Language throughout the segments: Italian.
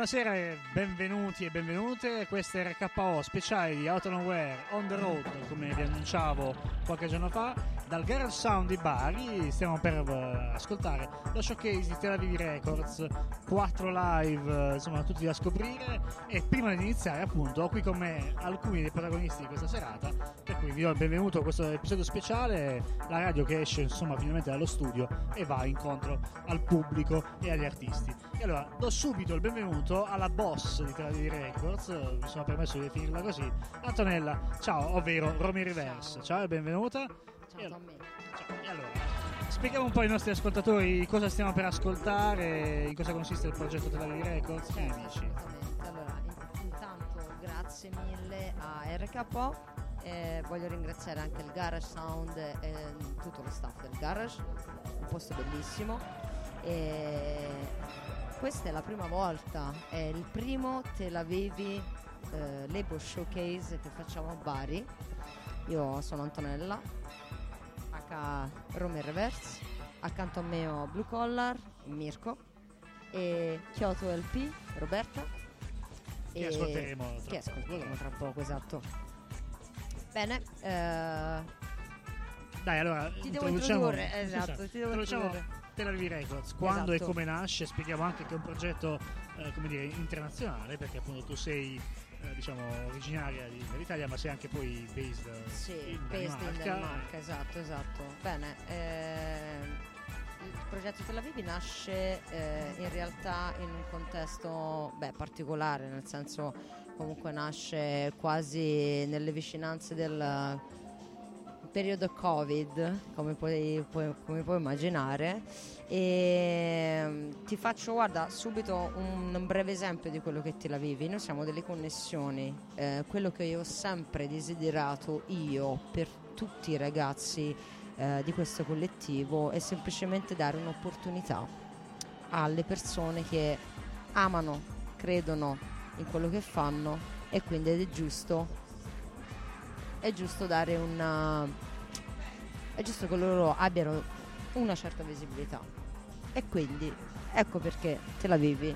Buonasera e benvenuti e benvenute. Questo è RKO speciale di Out Nowhere on the road, come vi annunciavo qualche giorno fa, dal Garage Sound di Bari. Stiamo per uh, ascoltare lo showcase di Tel Aviv Records, 4 live, uh, insomma, tutti da scoprire. E prima di iniziare, appunto, ho qui con me alcuni dei protagonisti di questa serata. Per cui vi do il benvenuto a questo episodio speciale. La radio che esce, insomma, finalmente dallo studio e va incontro al pubblico e agli artisti. E allora do subito il benvenuto alla boss di Aviv Records, mi sono permesso di definirla così, Antonella, ciao, ovvero Romy Reverse, ciao e benvenuta. Ciao Tommy. Ciao, e allora, spieghiamo un po' ai nostri ascoltatori cosa stiamo per ascoltare, in cosa consiste il progetto Tel Aviv Records, che dici? Assolutamente. Allora, in- intanto grazie mille a RKO. eh, voglio ringraziare anche il Garage Sound e tutto lo staff del Garage, un posto bellissimo. E questa è la prima volta, è il primo Tel Aviv eh, Label Showcase che facciamo a Bari. Io sono Antonella, H. Rome Reverse, accanto a me ho Blue Collar, Mirko e Kyoto LP, Roberta. Che ascolteremo tra che poco. ascolteremo tra poco, esatto. Bene, eh, Dai, allora, Ti devo introdurre, esatto, ti devo introdurre. Tel Aviv Records, quando Esatto. e come nasce, spieghiamo anche che è un progetto, eh, come dire, internazionale, perché appunto tu sei, eh, diciamo, originaria di- dell'Italia, ma sei anche poi based eh, sì, in based in Danimarca. Danimarca, esatto, esatto. Bene, ehm, il progetto Tel Aviv nasce eh, in realtà in un contesto beh, particolare, nel senso comunque nasce quasi nelle vicinanze del periodo Covid, come puoi, puoi- come puoi immaginare. E mm, ti faccio, guarda, subito un breve esempio di quello che te la vivi. Noi siamo delle connessioni. Eh, quello che io ho sempre desiderato io per tutti i ragazzi eh, di questo collettivo è semplicemente dare un'opportunità alle persone che amano, credono in quello che fanno e quindi è giusto è giusto dare una è giusto che loro abbiano una certa visibilità. E quindi ecco perché te la vivi.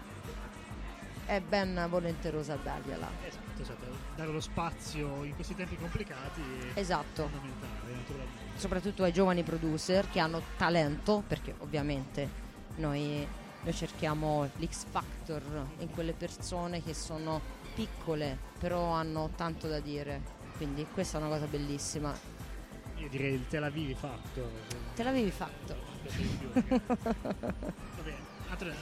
È ben volenterosa a dargliela Esatto, esatto, dare lo spazio in questi tempi complicati è esatto. fondamentale, naturalmente. soprattutto ai giovani producer che hanno talento perché ovviamente noi, noi cerchiamo l'X Factor in quelle persone che sono piccole però hanno tanto da dire quindi questa è una cosa bellissima Io direi il Tel Aviv fatto. te l'avevi fatto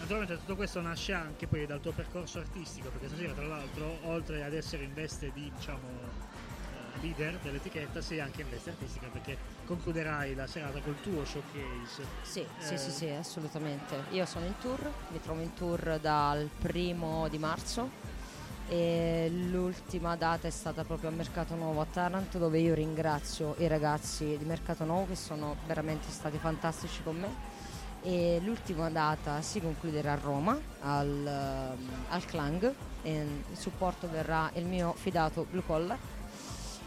naturalmente tutto questo nasce anche poi dal tuo percorso artistico, perché stasera tra l'altro, oltre ad essere in veste di diciamo eh, leader dell'etichetta, sei anche in veste artistica perché concluderai la serata col tuo showcase. Sì, sì, Eh, sì, sì, assolutamente. Io sono in tour, mi trovo in tour dal primo di marzo e l'ultima data è stata proprio a Mercato Nuovo a Taranto dove io ringrazio i ragazzi di Mercato Nuovo che sono veramente stati fantastici con me e l'ultima data si concluderà a Roma al, ehm, al Clang il supporto verrà il mio fidato Blue Collar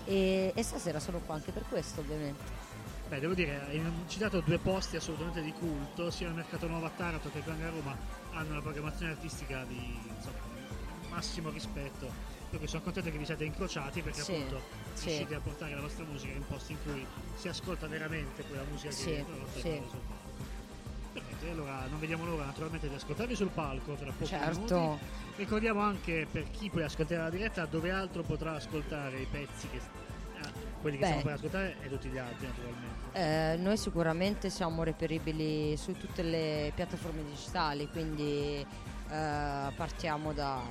e, e stasera sono qua anche per questo ovviamente. Beh, devo dire, hai citato due posti assolutamente di culto, sia il Mercato Nuovo a Taranto che il Clan a Roma hanno una programmazione artistica di insomma, massimo rispetto. Per cui sono contento che vi siate incrociati perché Sì, appunto sì. riuscite a portare la vostra musica in posti in cui si ascolta veramente quella musica Sì, che prodotta sì. sul palco. Perfetto, e allora non vediamo l'ora naturalmente di ascoltarvi sul palco tra pochi Certo. minuti. Ricordiamo anche per chi poi ascolterà la diretta dove altro potrà ascoltare i pezzi che eh, quelli che Beh. stiamo per ascoltare e tutti gli altri naturalmente. Eh, noi sicuramente siamo reperibili su tutte le piattaforme digitali, quindi eh, partiamo da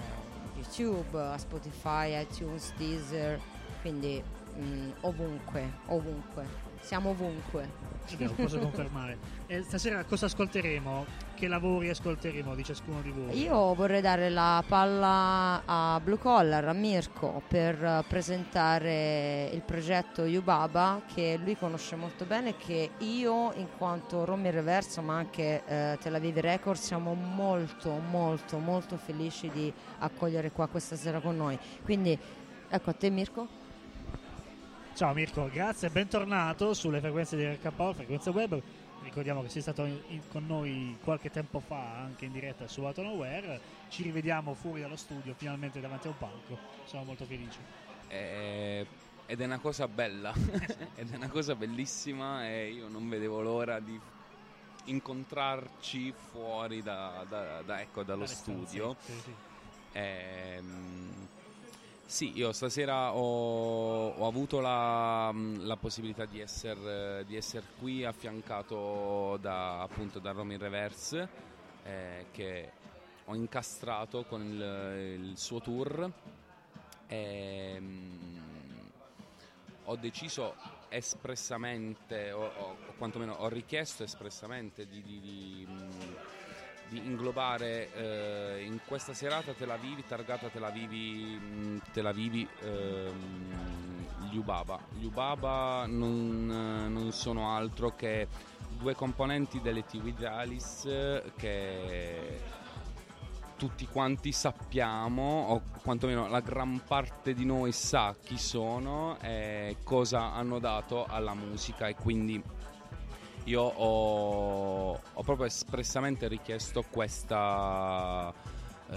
YouTube, Spotify, iTunes, Deezer, quindi mm, ovunque, ovunque, siamo ovunque. Vero, posso confermare. E stasera cosa ascolteremo? Che lavori ascolteremo di ciascuno di voi? Io vorrei dare la palla a Blue Collar, a Mirko, per eh, presentare il progetto Yubaba che lui conosce molto bene che io, in quanto Romy Reverso, ma anche eh, Tel Aviv Records, siamo molto, molto, molto felici di accogliere qua questa sera con noi. Quindi, ecco a te Mirko. Ciao Mirko, grazie e bentornato sulle frequenze di RKO, frequenze web. ricordiamo che sei stato in- in- con noi qualche tempo fa anche in diretta su Atonoware. Ci rivediamo fuori dallo studio, finalmente davanti a un palco. Sono molto felice. Eh, ed è una cosa bella, ed è una cosa bellissima e io non vedevo l'ora di incontrarci fuori da, da- da- ecco, dallo studio. stanzette, sì. Ehm, sì, io stasera ho, ho avuto la, la possibilità di essere di esser qui affiancato da, appunto, da Romy Reverse eh, che ho incastrato con il, il suo tour. Ehm, ho deciso espressamente, o, o- o quantomeno ho richiesto espressamente di, di- di, mh, di inglobare eh, in questa serata Tel Aviv, targata Tel Avivi, mh, Tel Avivi ehm, gli Ubaba. Gli Ubaba non, eh, non sono altro che due componenti delle TV Idealis eh, che tutti quanti sappiamo, o quantomeno la gran parte di noi sa chi sono e cosa hanno dato alla musica e quindi io ho, ho proprio espressamente richiesto questa, eh,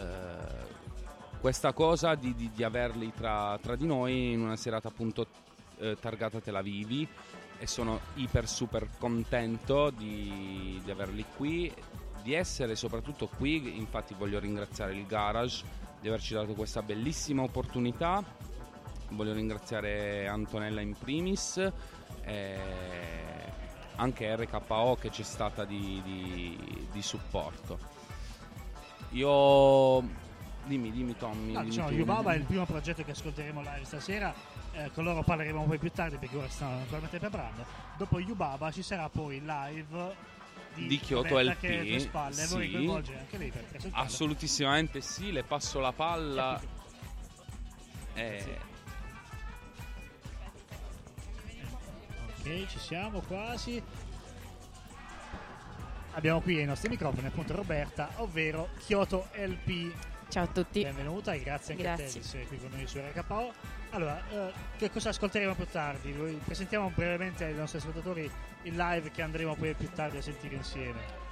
questa cosa di, di- di averli tra, tra di noi in una serata appunto eh, targata Tel Avivi e sono iper super contento di, di averli qui, di essere soprattutto qui, infatti voglio ringraziare il Garage di averci dato questa bellissima opportunità, voglio ringraziare Antonella in primis, e anche RKO che c'è stata di, di- di supporto. Io... Dimmi, dimmi Tommy. No, dimmi diciamo. Yubaba è il primo progetto che ascolteremo live stasera. eh, con loro parleremo poi più tardi perché ora stanno naturalmente preparando. Dopo Yubaba ci sarà poi live di, Di Kyoto LP, che tue spalle. Sì. coinvolgere anche lei. Assolutissimamente sì, le passo la palla. Eh, Ok, ci siamo quasi. Abbiamo qui ai nostri microfoni appunto Roberta, ovvero Kyoto LP. Ciao a tutti. Benvenuta e grazie anche a te Grazie. di essere qui con noi su RKO. Allora, eh, che cosa ascolteremo più tardi? Presentiamo brevemente ai nostri ascoltatori il live che andremo poi più tardi a sentire insieme.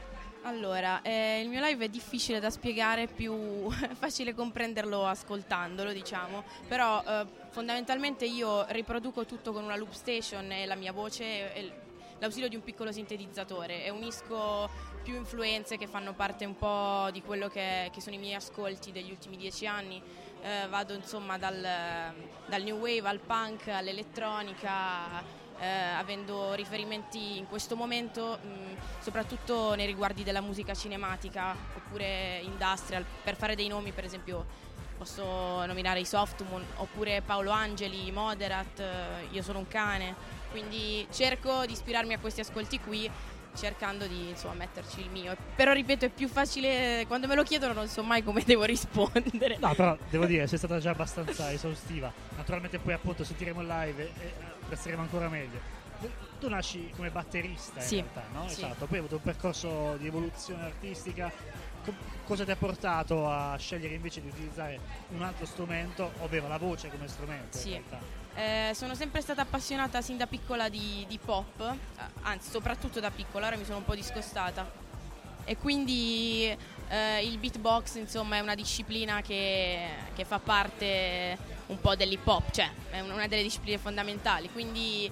Allora, eh, il mio live è difficile da spiegare, più facile comprenderlo ascoltandolo, diciamo. Però eh, fondamentalmente io riproduco tutto con una loop station e la mia voce e l'ausilio di un piccolo sintetizzatore e unisco più influenze che fanno parte un po' di quello che, che sono i miei ascolti degli ultimi dieci anni. Eh, vado insomma dal, dal new wave al punk all'elettronica, eh, avendo riferimenti in questo momento mh, soprattutto nei riguardi della musica cinematica oppure industrial, per fare dei nomi per esempio posso nominare i Softmoon oppure Paolo Angeli, Moderat, eh, Io sono un cane, quindi cerco di ispirarmi a questi ascolti qui cercando di insomma metterci il mio, però ripeto è più facile, quando me lo chiedono non so mai come devo rispondere. No, però devo dire, sei stata già abbastanza esaustiva. Naturalmente poi appunto sentiremo live e e apprezzeremo ancora meglio. Tu- nasci come batterista in Sì, realtà, no? sì. Esatto, poi hai avuto un percorso di evoluzione artistica. Co- cosa ti ha portato a scegliere invece di utilizzare un altro strumento, ovvero la voce come strumento? Sì. In? Eh, sono sempre stata appassionata sin da piccola di, di pop, anzi soprattutto da piccola, ora mi sono un po' discostata. E quindi eh, il beatbox insomma è una disciplina che, che fa parte un po' dell'hip hop, cioè è un- una delle discipline fondamentali. Quindi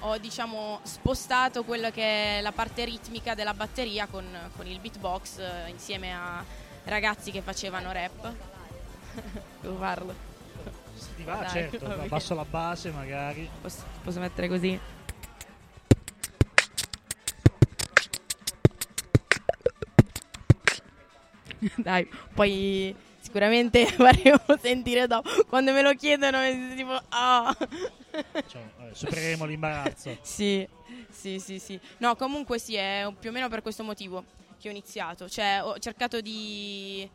ho diciamo spostato quello che è la parte ritmica della batteria con, con il beatbox eh, insieme a ragazzi che facevano rap. Devo farlo. Se ti va, Dai, certo, abbasso la base magari. Posso, posso mettere così? Dai, poi sicuramente faremo sentire dopo. Quando me lo chiedono, è tipo, ah. Cioè, vabbè, supereremo l'imbarazzo. sì, sì, sì, sì. No, comunque sì, è più o meno per questo motivo che ho iniziato. Cioè, ho cercato di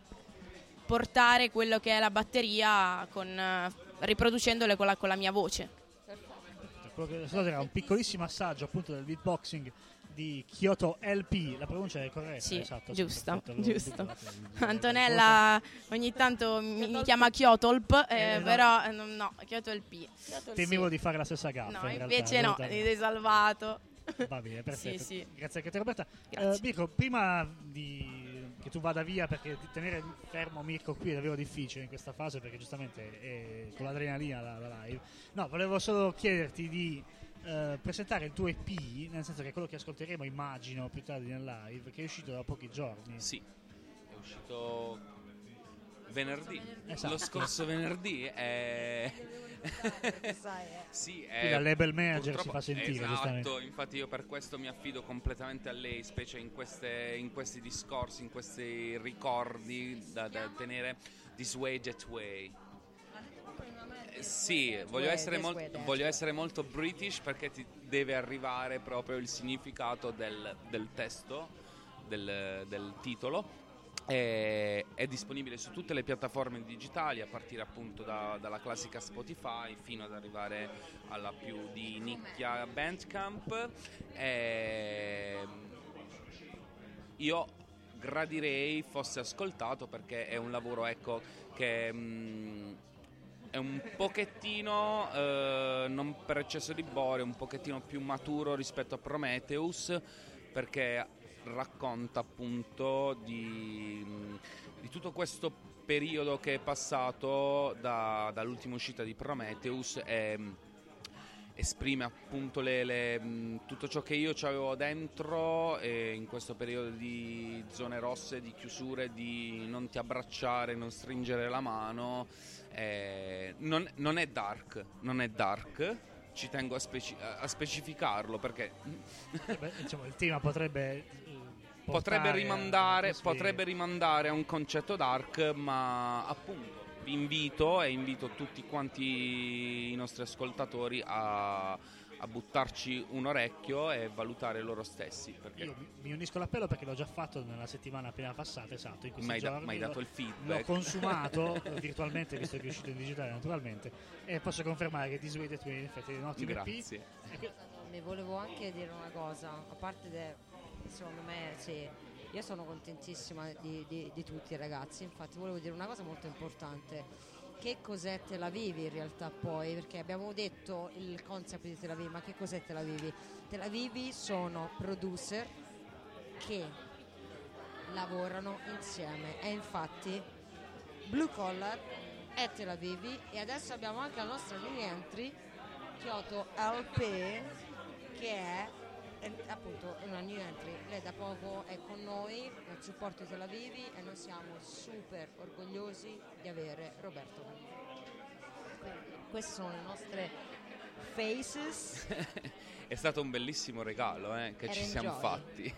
portare quello che è la batteria con, riproducendole con la, con la mia voce. Quello che era un piccolissimo assaggio appunto del beatboxing di Kyoto LP. La pronuncia è corretta? Sì, esatto. giusto, perfetto, lo- giusto. Antonella ogni tanto mi, mi chiama Kyotolp, eh, Eh, no. però eh, no, no, Kyotolp. Temevo di fare la stessa gaffa. No, in realtà, invece no, venuta- ti sei salvato. Va bene, perfetto. Sì, sì. Grazie anche a te Roberta. Eh, Mirko, prima di che tu vada via, perché tenere fermo Mirko qui è davvero difficile in questa fase, perché giustamente è con l'adrenalina la, la live. No, volevo solo chiederti di eh, presentare il tuo EP, nel senso che quello che ascolteremo, immagino, più tardi nel live, che è uscito da pochi giorni. Sì, è uscito venerdì. Esatto. Lo scorso venerdì è... Eh. sì, è... dal label manager si fa sentire, Esatto, giustamente. infatti io per questo mi affido completamente a lei, specie in, queste- in questi discorsi, in questi ricordi da, da tenere This Way That Way. Eh, Sì, voglio essere, mol- that voglio essere molto british perché ti deve arrivare proprio il significato del, del testo, del, del titolo. È disponibile su tutte le piattaforme digitali a partire appunto da- dalla classica Spotify fino ad arrivare alla più di nicchia Bandcamp. E io gradirei fosse ascoltato perché è un lavoro ecco che mm, è un pochettino eh, non per eccesso di bore un pochettino più maturo rispetto a Prometheus perché racconta appunto di, di tutto questo periodo che è passato da- dall'ultima uscita di Prometheus e esprime appunto le- le, tutto ciò che io avevo dentro e in questo periodo di zone rosse, di chiusure, di non ti abbracciare, non stringere la mano. eh, non, non è dark, non è dark. Ci tengo a, speci- a specificarlo perché Eh beh, diciamo, il tema potrebbe. eh, potrebbe rimandare, potrebbe rimandare a un concetto dark, ma appunto vi invito e invito tutti quanti i nostri ascoltatori a, a buttarci un orecchio e valutare loro stessi. Perché Io mi- unisco all'appello perché l'ho già fatto nella settimana appena passata, esatto, in questi da- mi hai dato L'ho- il feedback. L'ho consumato virtualmente, visto che è uscito in digitale naturalmente, e posso confermare che That Way in effetti è un ottimo EP. Grazie. E que- Mi volevo anche dire una cosa, a parte che secondo me sì, io sono contentissima di, di- di tutti i ragazzi, infatti volevo dire una cosa molto importante. Che cos'è Tel Aviv in realtà poi? Perché abbiamo detto il concept di Tel Aviv, ma che cos'è Tel Aviv? Tel Aviv sono producer che lavorano insieme e infatti Blue Collar è Tel Aviv e adesso abbiamo anche la nostra new entry Kyoto LP che è è appunto una new entry lei da poco è con noi nel supporto di Tel Aviv e noi siamo super orgogliosi di avere Roberto. Con noi queste sono le nostre faces. È stato un bellissimo regalo eh, che Era ci siamo fatti.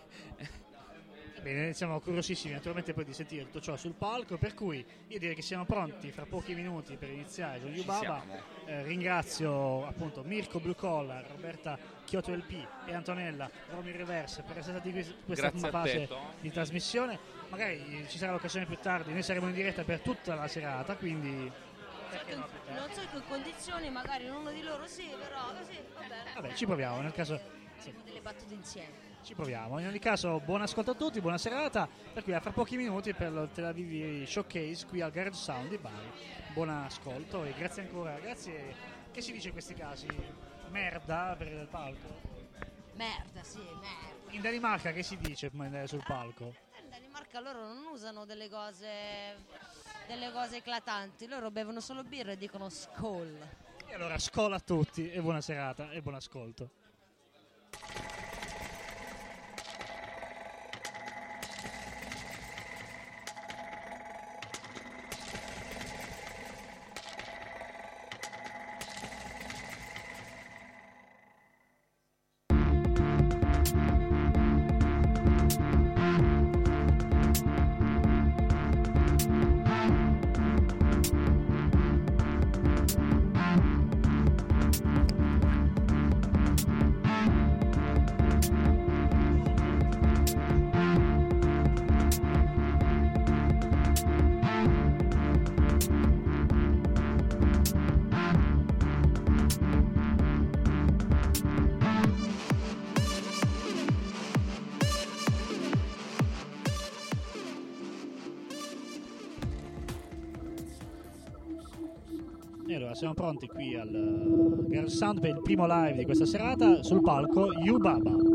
Bene, siamo curiosissimi naturalmente poi di sentire tutto ciò sul palco, per cui io direi che siamo pronti fra pochi minuti per iniziare Yubaba. siamo. Eh, ringrazio appunto Mirko Blue Collar, Roberta Kyoto LP e Antonella Romy Reverse per essere stati qui in questa Grazie prima te, fase di trasmissione. Magari ci sarà l'occasione più tardi, noi saremo in diretta per tutta la serata, quindi non so che condizioni magari uno di loro sì però sì va bene Vabbè, ci proviamo, nel caso sì, delle battute insieme ci proviamo. In ogni caso, buon ascolto a tutti, buona serata. Per cui a fra pochi minuti per lo Tel Aviv Showcase qui al Garage Sound di Bari. Buon ascolto e grazie ancora. Grazie. Che si dice in questi casi? Merda per il palco. merda sì merda In Danimarca che si dice andare sul palco? in Danimarca loro non usano delle cose delle cose eclatanti loro bevono solo birra e dicono skol E allora scola a tutti e buona serata e buon ascolto. Siamo pronti qui al uh, Girl Sound per il primo live di questa serata sul palco Yubaba.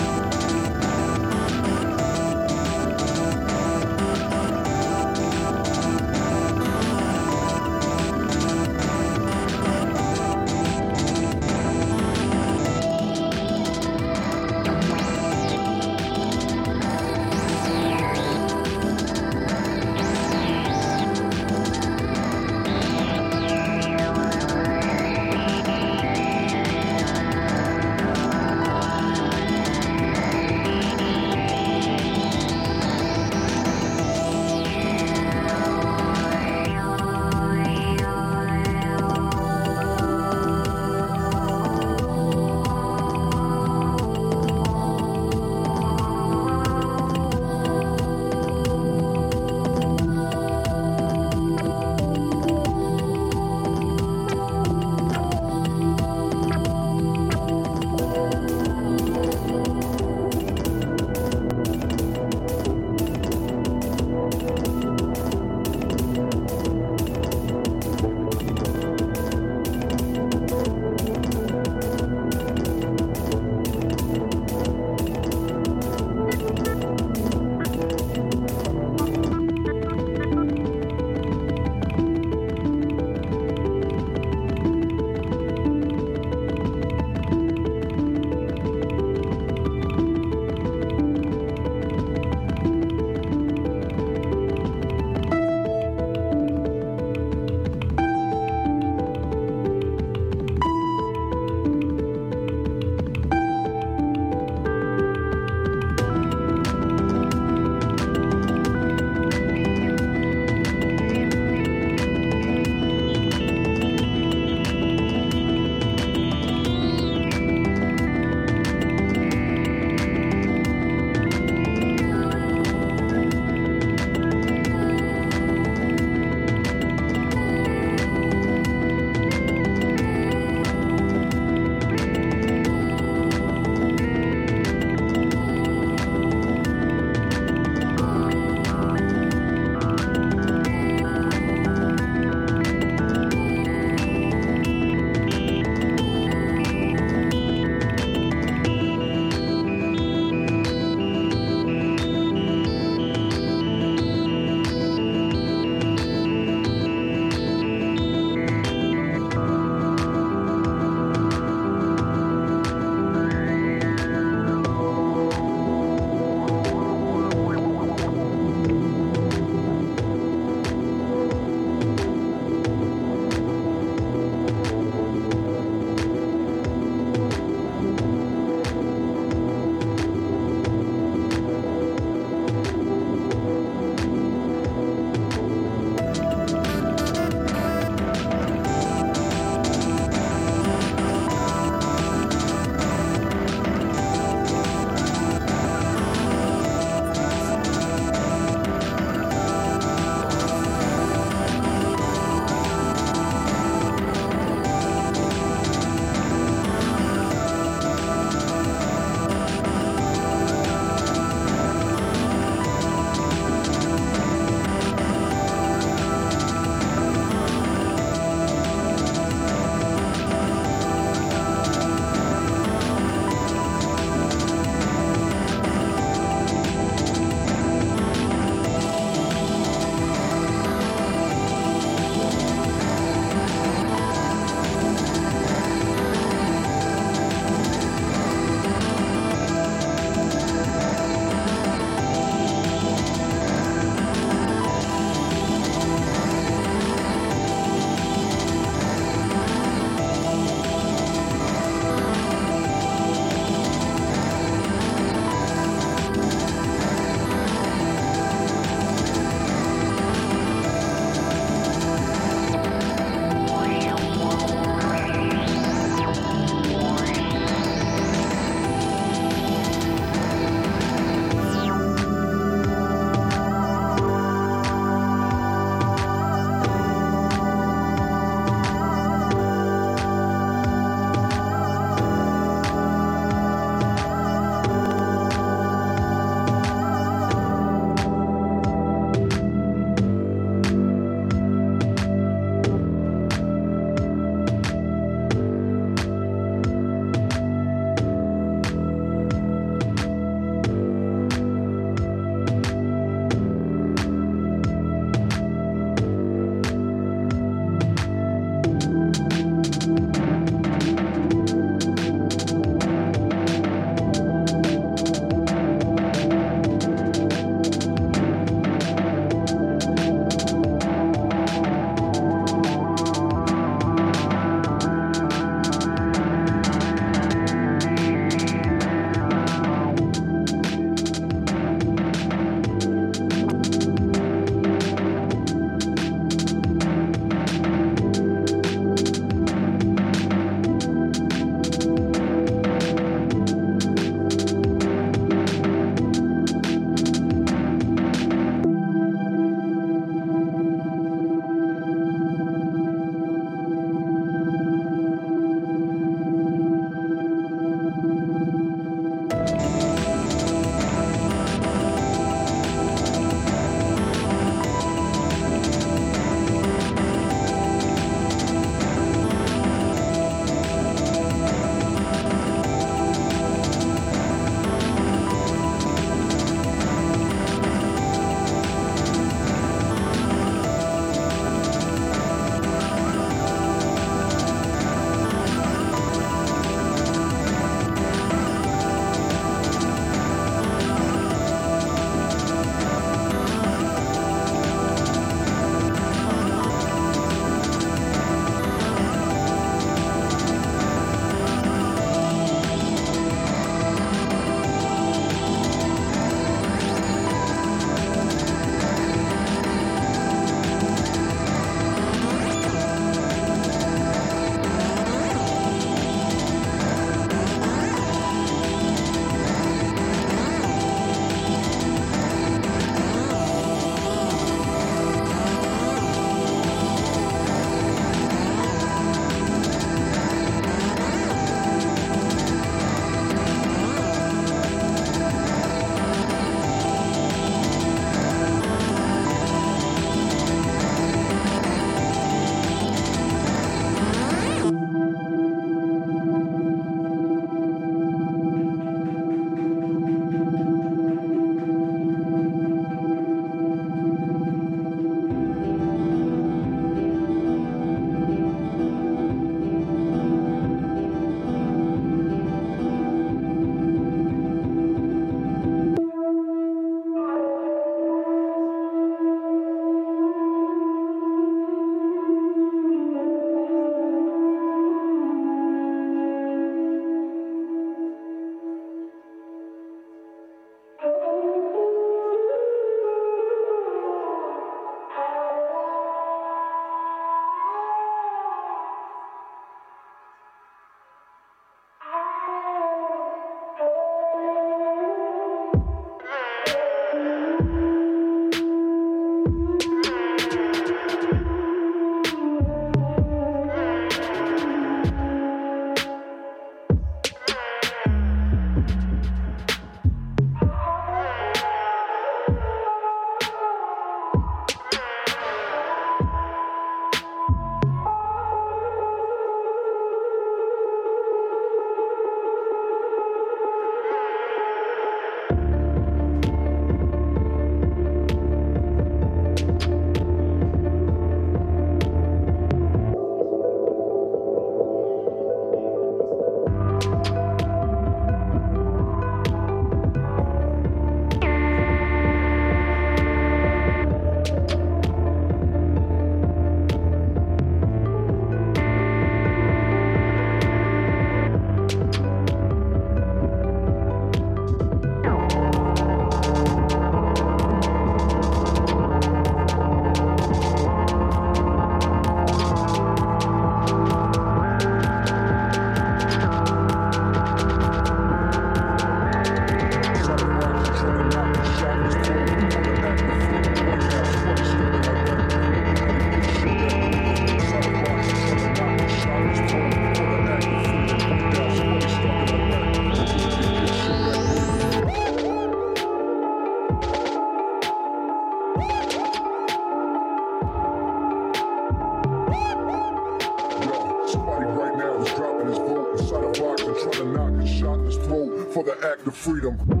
Freedom.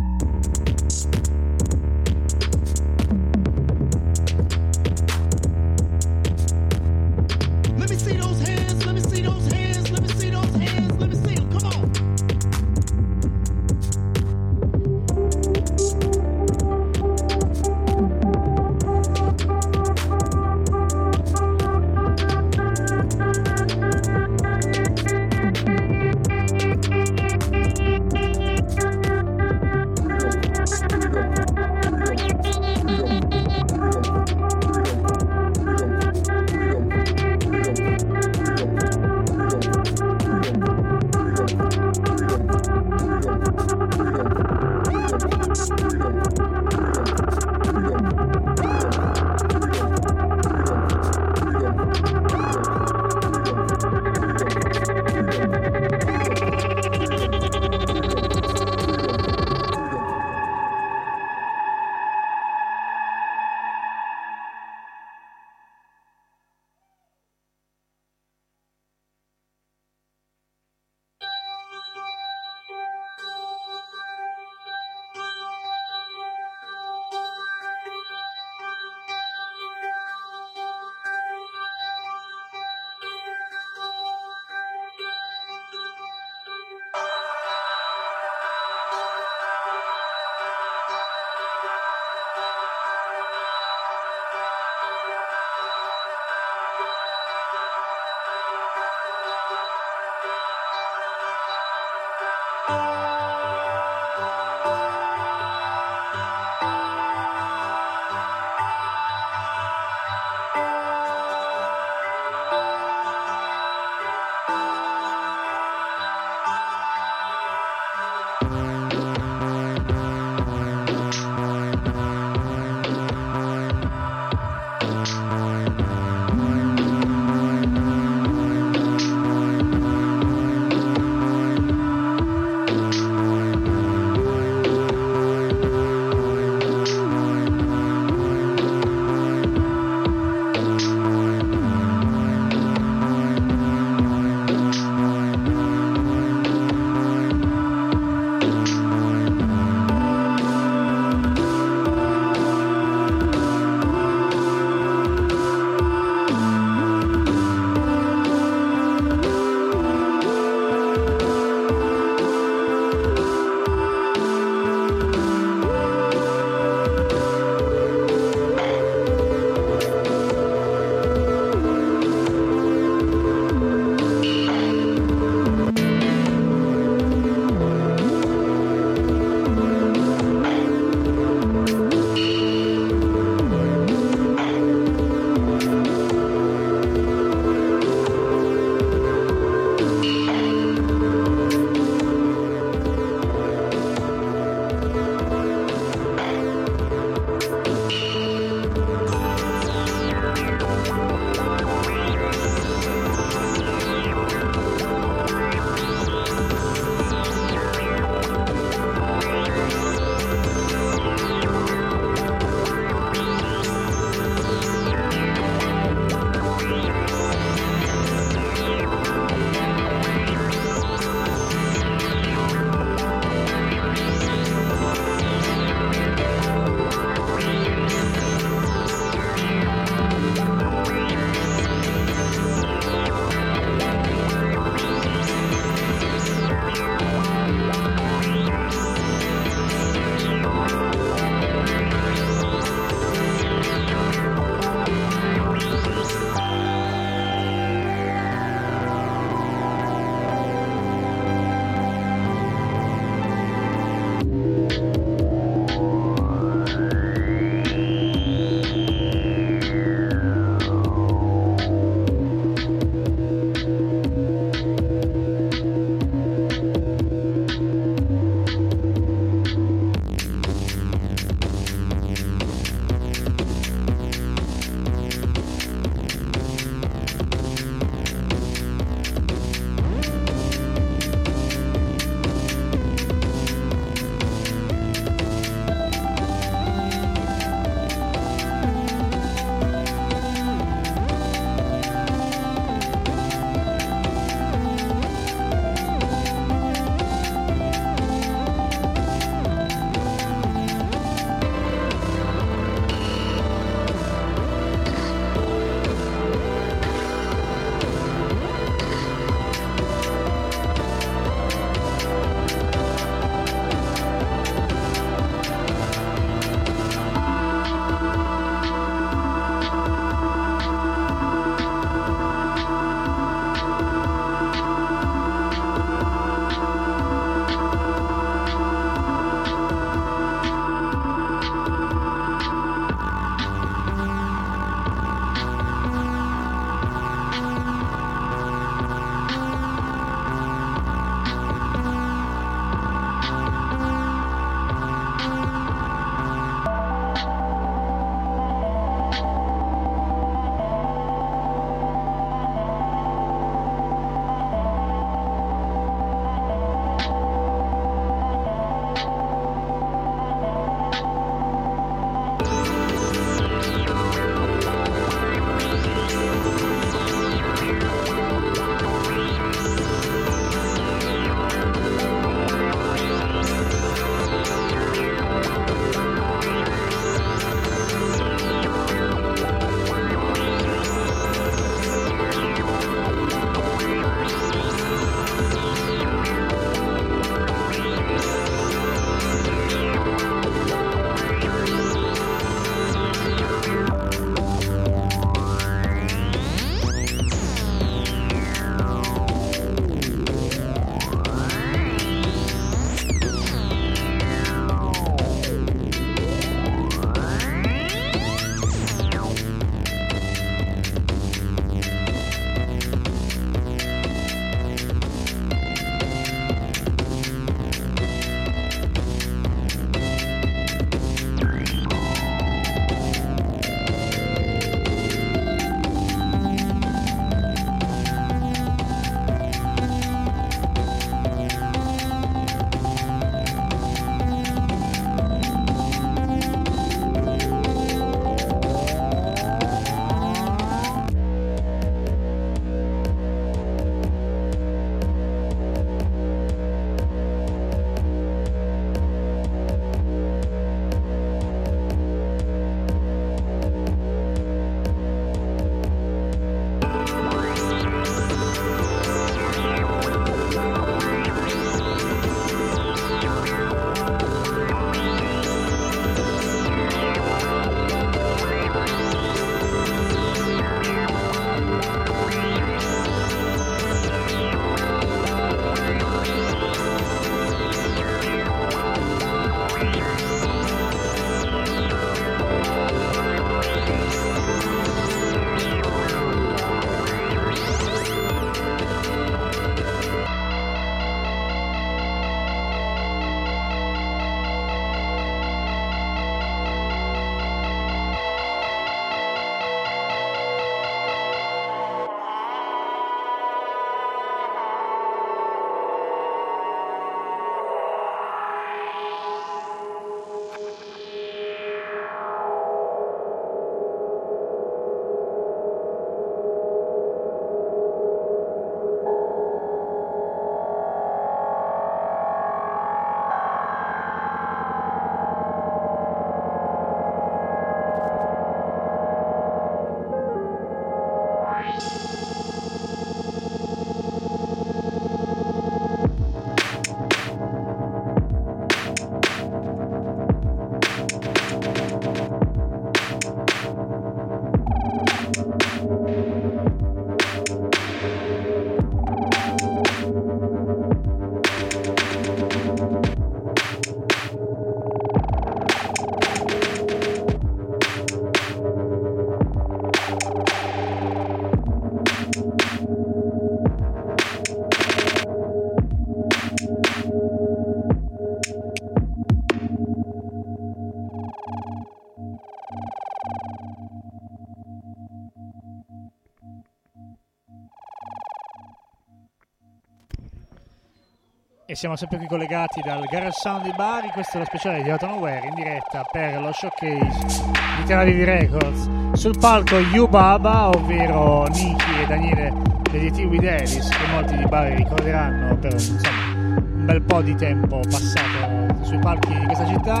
Siamo sempre qui collegati dal Garage Sound di Bari, questo è lo speciale di Autumn Aware in diretta per lo showcase di Tel Aviv Records. Sul palco Yubaba, ovvero Niki e Daniele degli T. With Ellis, che molti di Bari ricorderanno per insomma, un bel po' di tempo passato sui palchi di questa città.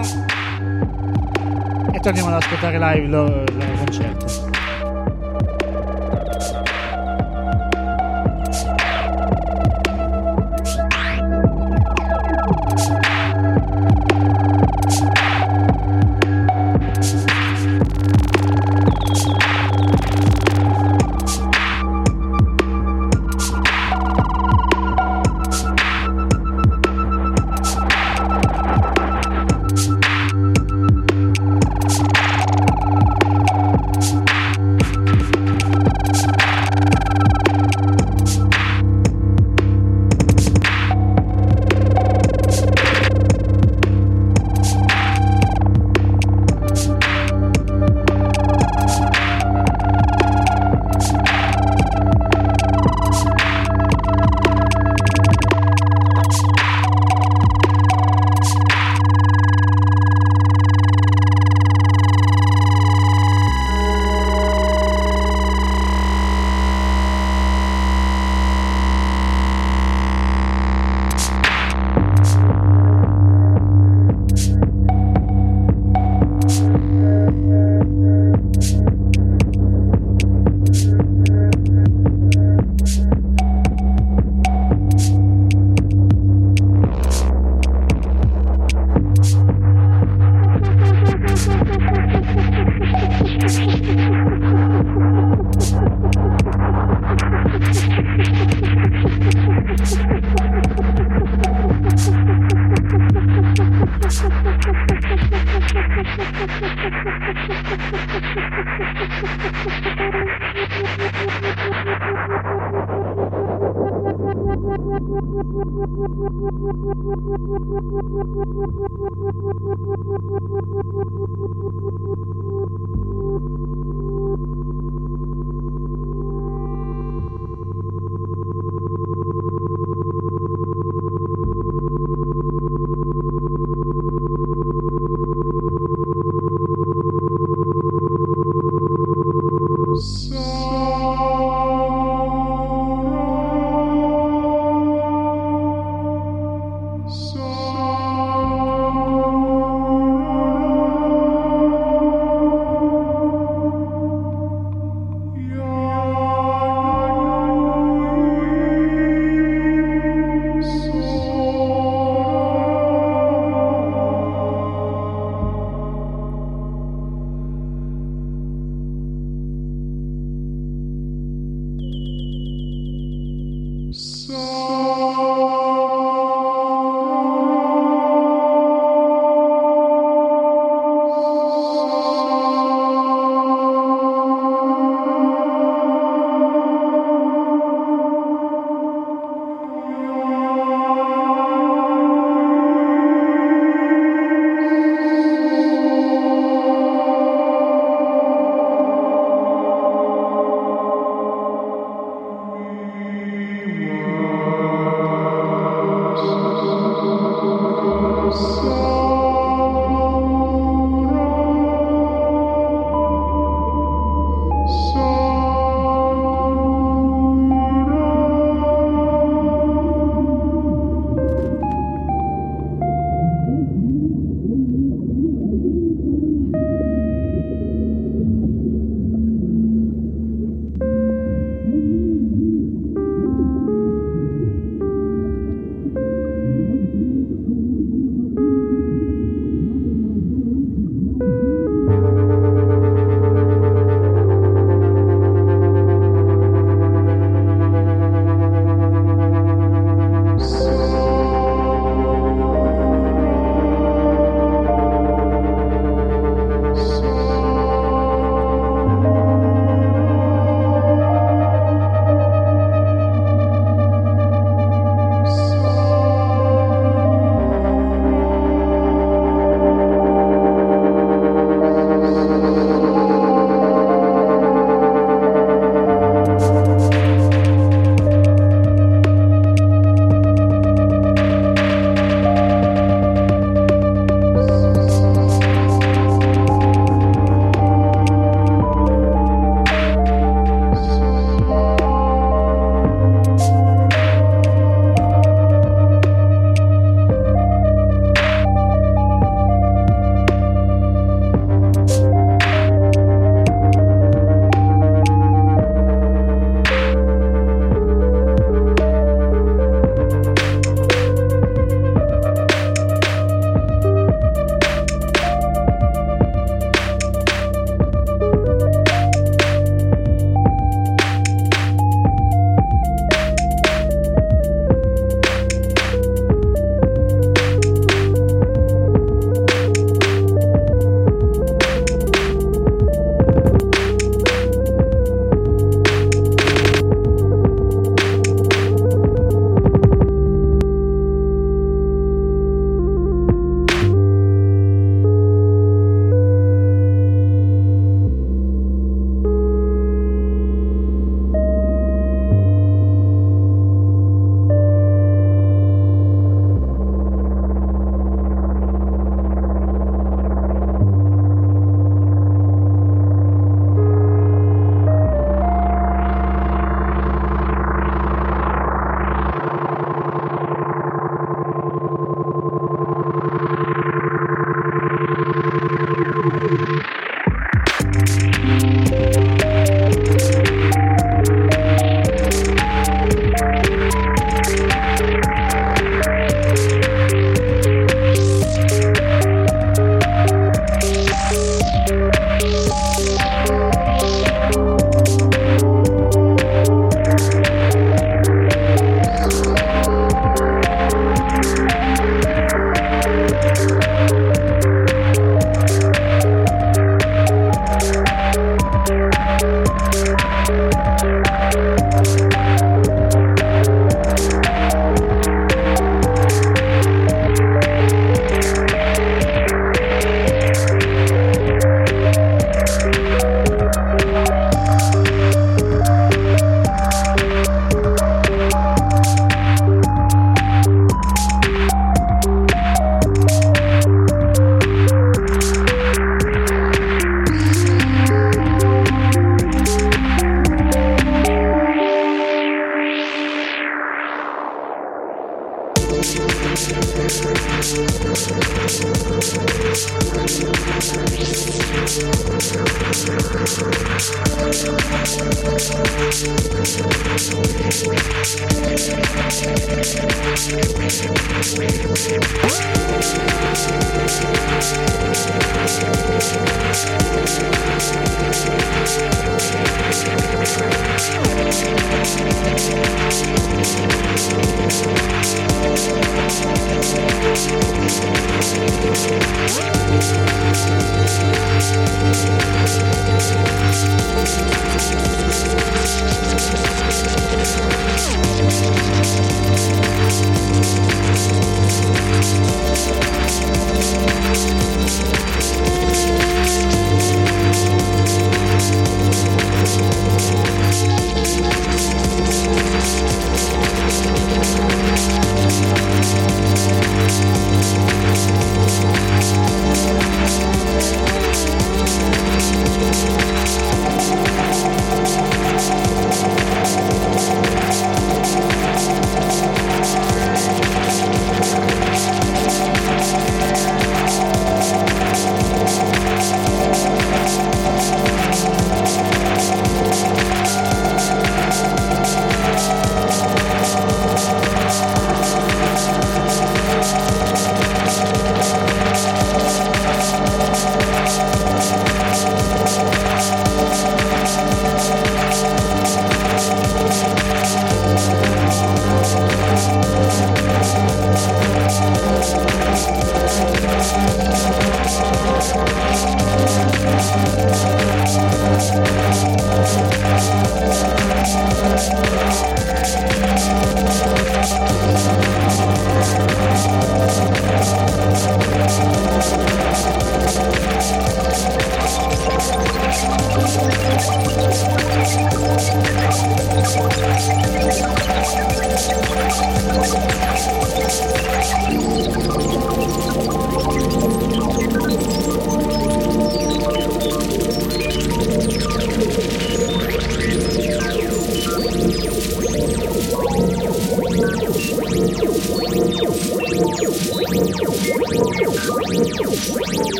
E torniamo ad ascoltare live il loro concerto.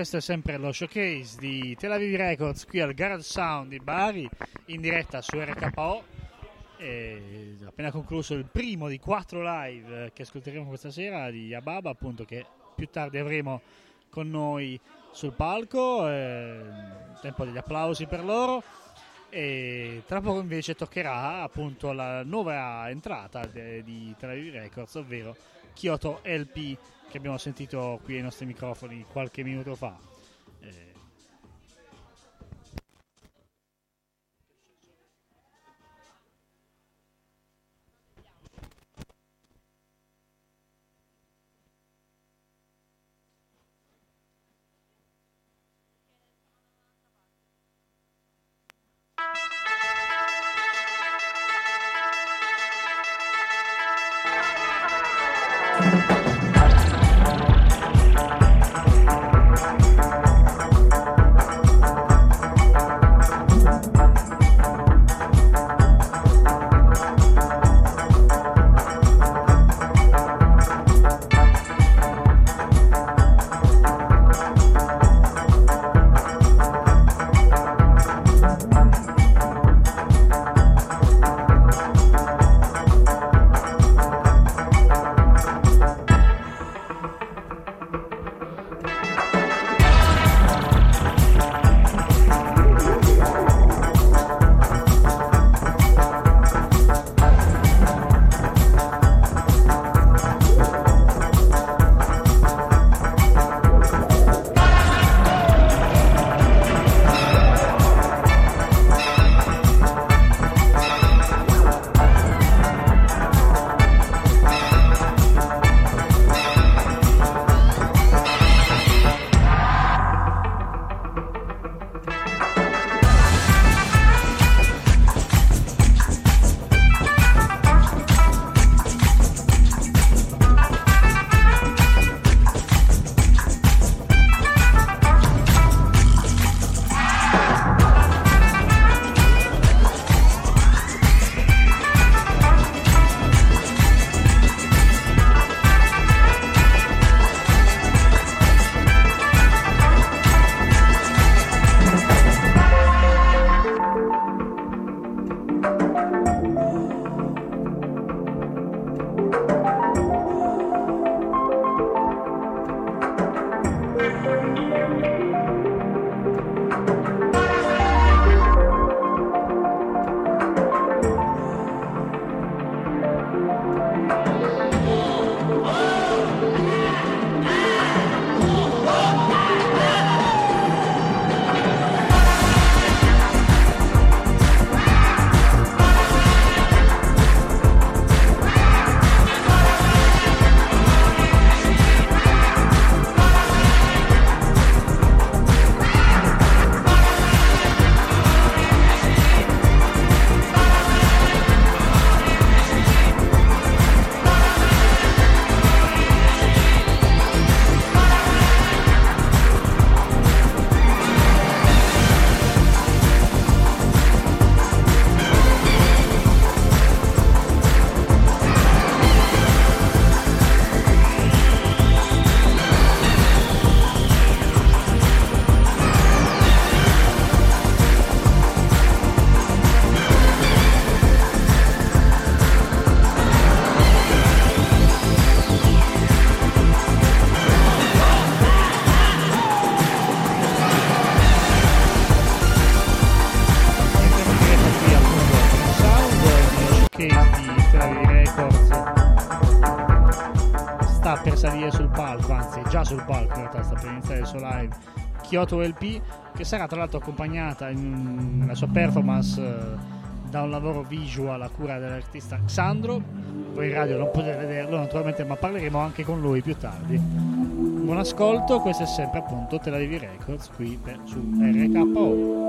Questo è sempre lo showcase di Tel Aviv Records qui al Garage Sound di Bari in diretta su RKO. E appena concluso il primo di quattro live eh, che ascolteremo questa sera di Ababa, appunto, che più tardi avremo con noi sul palco. eh, tempo degli applausi per loro. E tra poco invece toccherà appunto la nuova entrata di Tel Aviv Records, ovvero Kyoto LP che abbiamo sentito qui ai nostri microfoni qualche minuto fa. Eh, sul palco in realtà sta per iniziare il suo live. Kyoto LP che sarà tra l'altro accompagnata in, nella sua performance eh, da un lavoro visual a cura dell'artista Xandro. Voi in radio non potete vederlo naturalmente ma parleremo anche con lui più tardi. Buon ascolto questo è sempre appunto Tel Aviv Records qui per, su RKO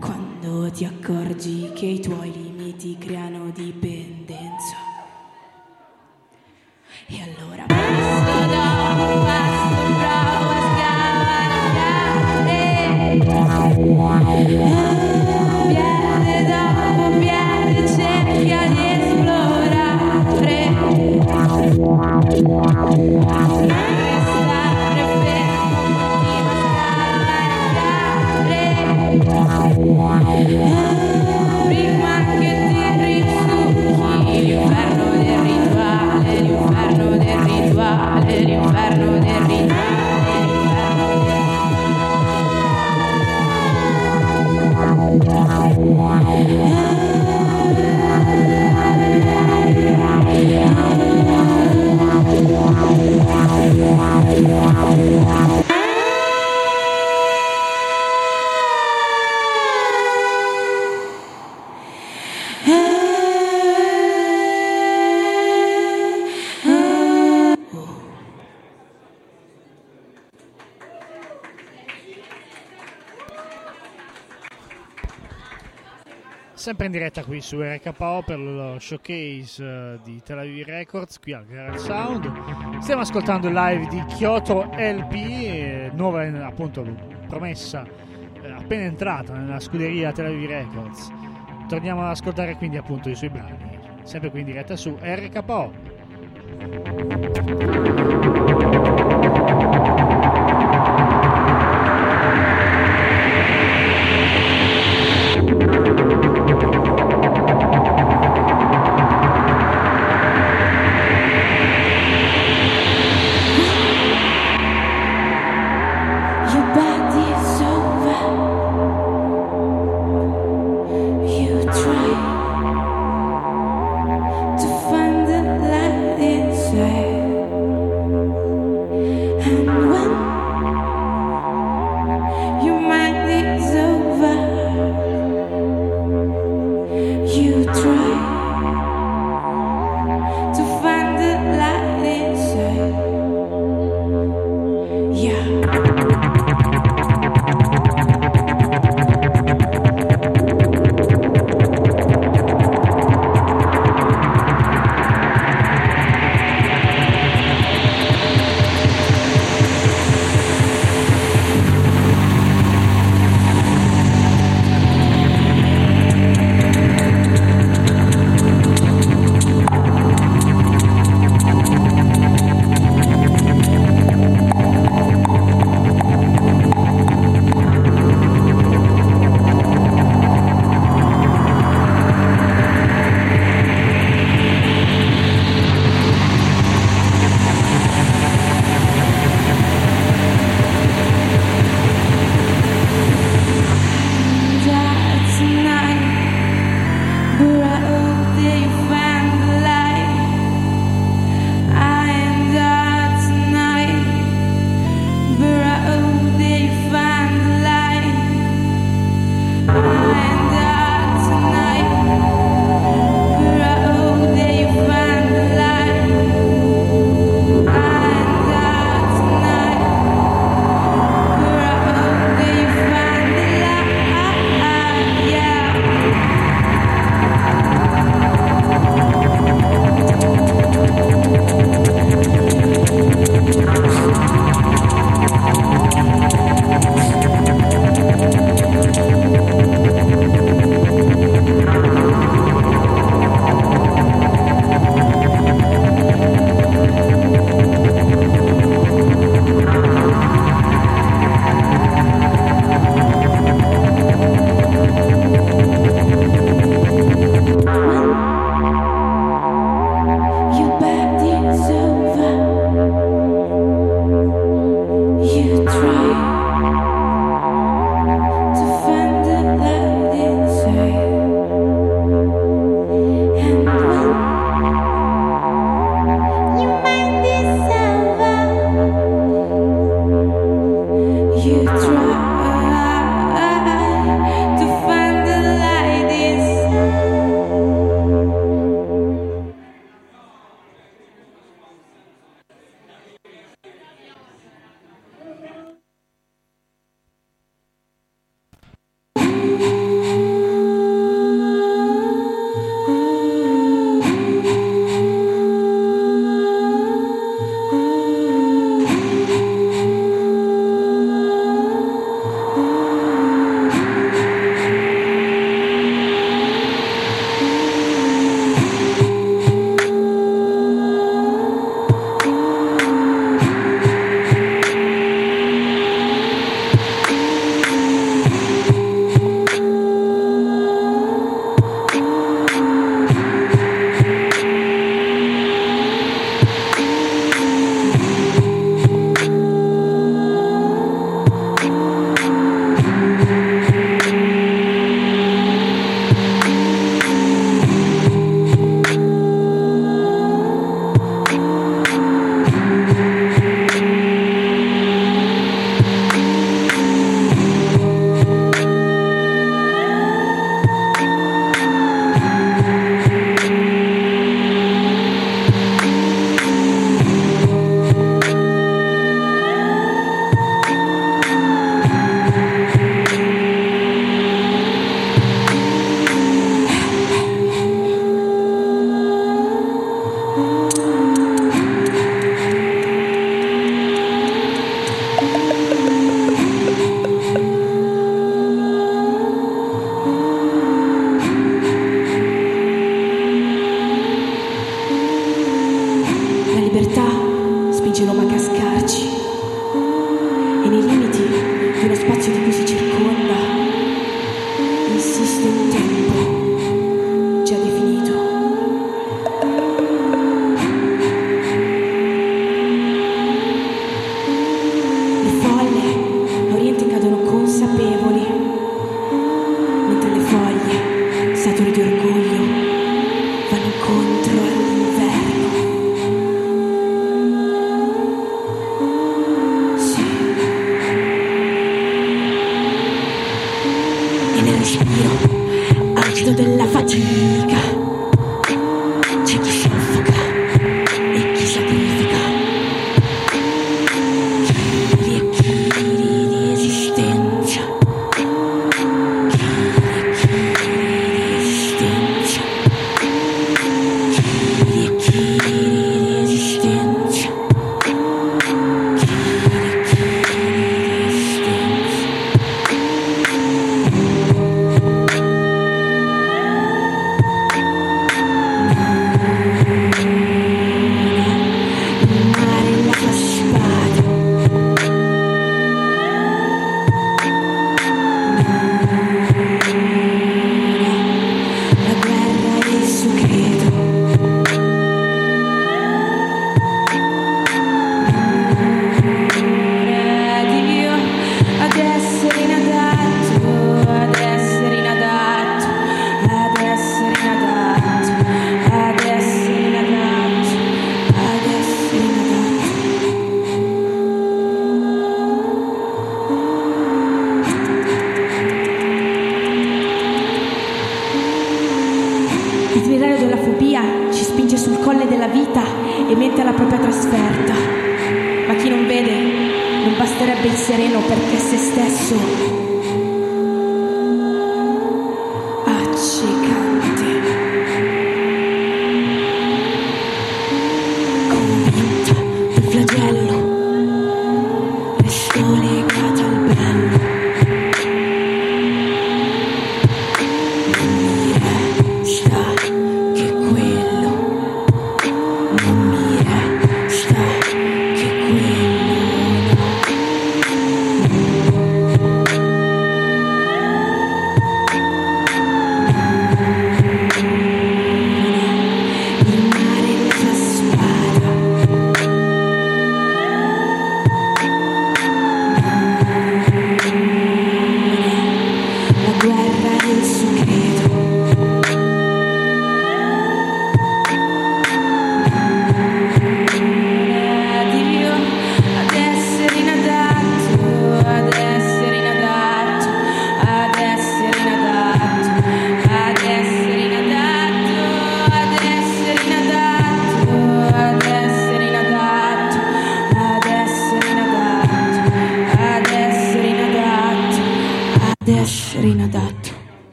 Quando ti accorgi che i tuoi limiti creano dipendenza. In diretta qui su RKO per lo showcase eh, di Tel Aviv Records qui al Garage Sound. Stiamo ascoltando il live di Kyoto LP, eh, nuova eh, appunto promessa appena entrata nella scuderia Tel Aviv Records. Torniamo ad ascoltare quindi appunto i suoi brani, sempre qui in diretta su RKO.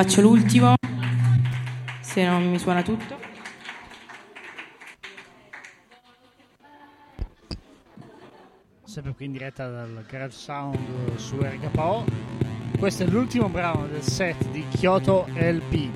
faccio l'ultimo, se non mi suona tutto. Sempre qui in diretta dal Garage Sound su RKO. Questo è l'ultimo brano del set di Kyoto LP.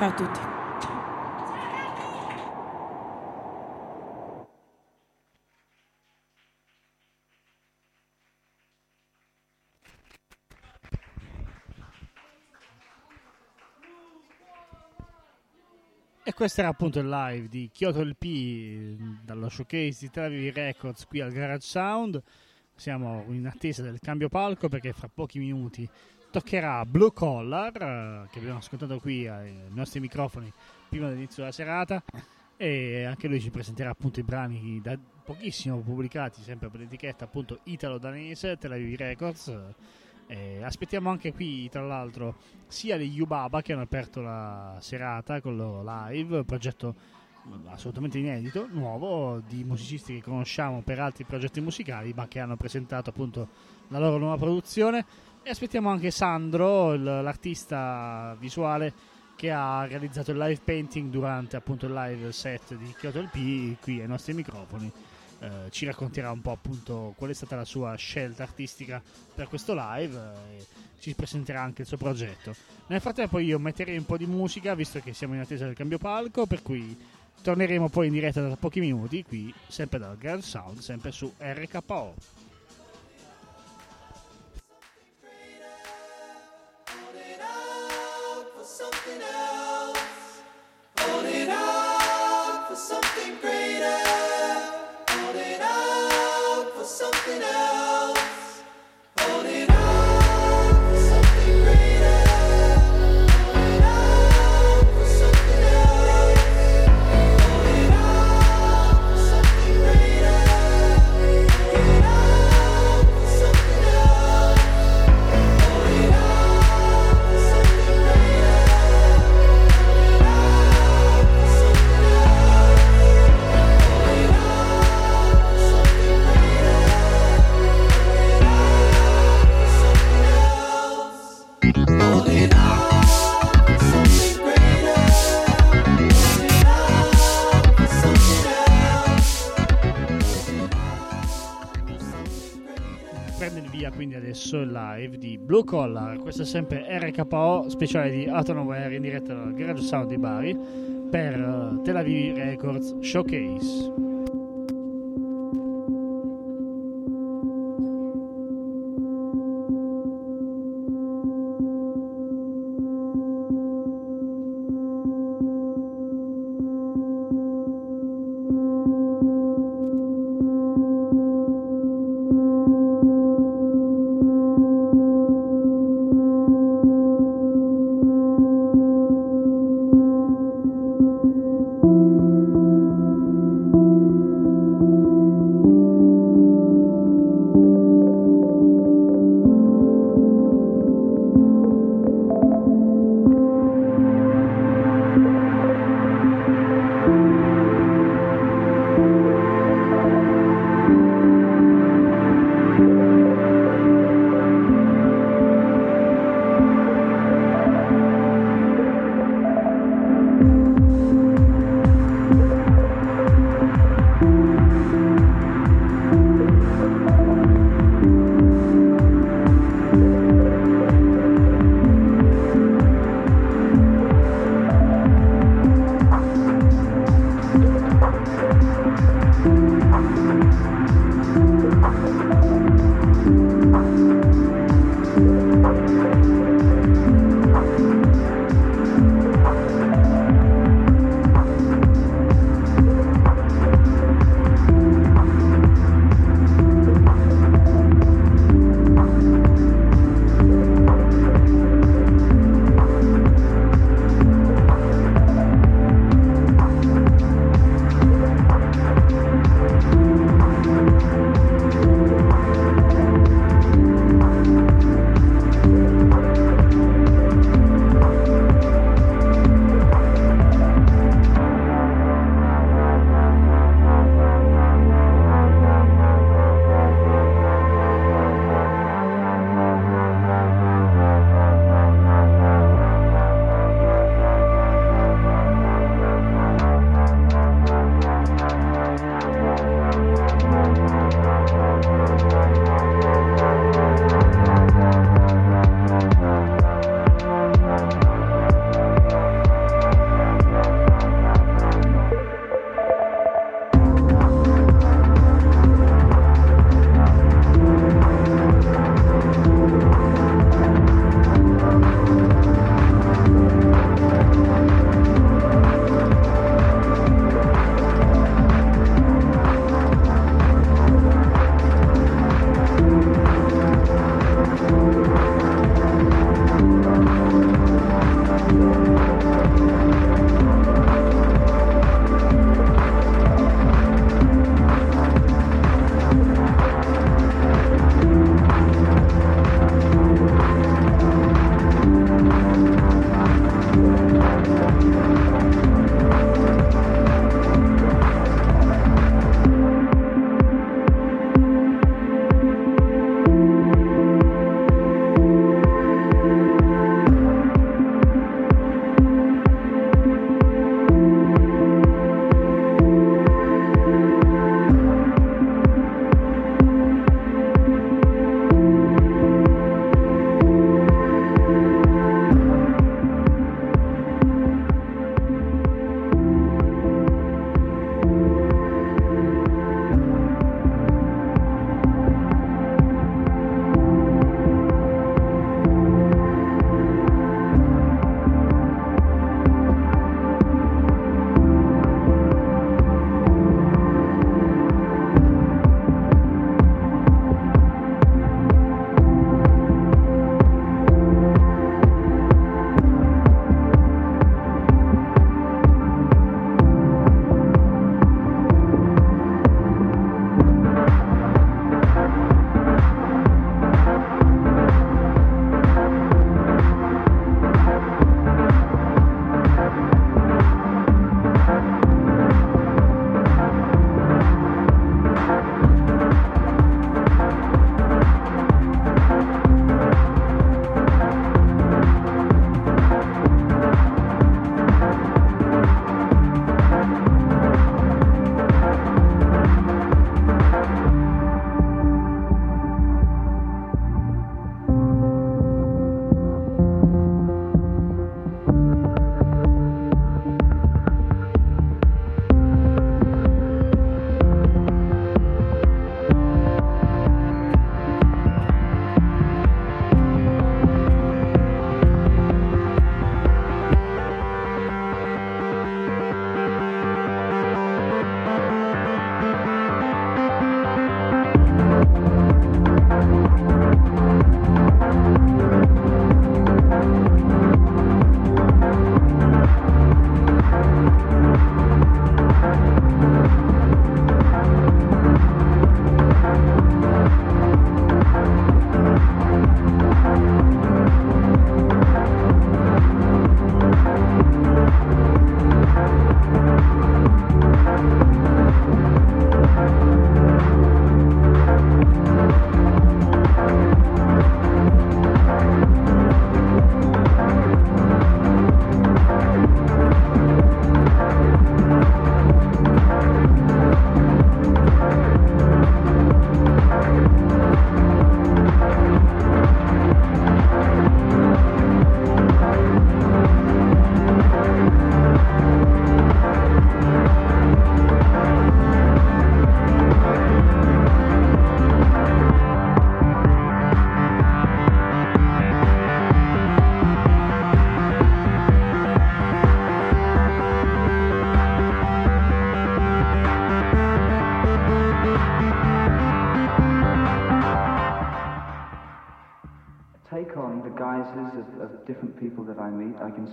Ciao a tutti. E questo era appunto il live di Kyoto LP dallo showcase di Tel Aviv Records qui al Garage Sound. Siamo in attesa del cambio palco perché fra pochi minuti toccherà Blue Collar eh, che abbiamo ascoltato qui ai nostri microfoni prima dell'inizio della serata e anche lui ci presenterà appunto i brani da pochissimo pubblicati sempre per l'etichetta appunto italo-danese Tel Aviv Records eh, aspettiamo anche qui, tra l'altro, sia gli Yubaba che hanno aperto la serata con loro live, progetto assolutamente inedito, nuovo, di musicisti che conosciamo per altri progetti musicali, ma che hanno presentato appunto la loro nuova produzione. Aspettiamo anche Sandro, l'artista visuale che ha realizzato il live painting durante appunto il live set di Kyoto LP qui ai nostri microfoni. Eh, ci racconterà un po' appunto qual è stata la sua scelta artistica per questo live eh, ci presenterà anche il suo progetto. Nel frattempo io metterei un po' di musica visto che siamo in attesa del cambio palco, per cui torneremo poi in diretta tra pochi minuti qui, sempre dal Grand Sound, sempre su RKO. Something else. Quindi adesso live di Blue Collar, questo è sempre RKO speciale di Out in diretta dal Garage Sound di Bari per eh, Tel Aviv Records Showcase.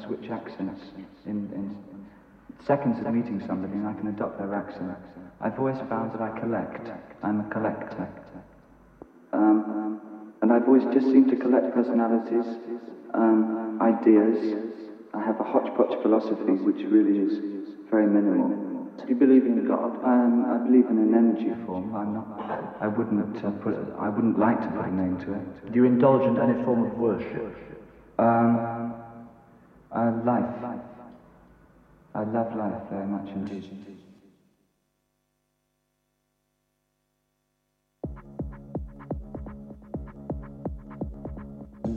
Switch accents in, in seconds of meeting somebody and I can adopt their accent. I've always found that I collect. I'm a collector. Um, and I've always just seemed to collect personalities, um, ideas. I have a hodgepodge philosophy which really is very minimal. Do you believe in God? Um, I believe in an energy form. I'm not. I wouldn't uh, put. I wouldn't like to put a name to it. Do you indulge in any form of worship? Um, uh, life. I love life very much indeed.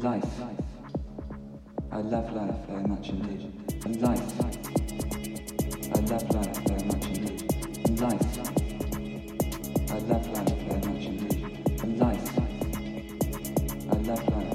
Life. I love life very much indeed. Life. I love life very much indeed. Life. I love life very much indeed. Life. I love life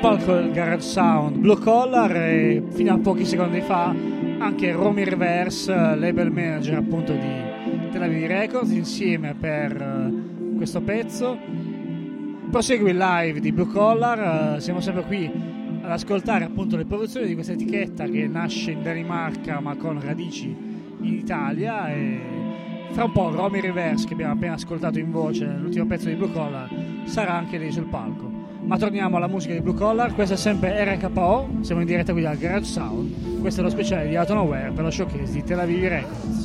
palco del Garage Sound Blue Collar e fino a pochi secondi fa anche Romy Reverse, label manager appunto di Tel Aviv Records, insieme per eh, questo pezzo. Prosegue il live di Blue Collar, eh, siamo sempre qui ad ascoltare appunto le produzioni di questa etichetta che nasce in Danimarca ma con radici in Italia e fra un po' Romy Reverse che abbiamo appena ascoltato in voce nell'ultimo pezzo di Blue Collar sarà anche lì sul palco. Ma torniamo alla musica di Blue Collar, questa è sempre RKO, siamo in diretta qui dal Garage Sound, questo è lo speciale di Out per lo showcase di Tel Aviv Records.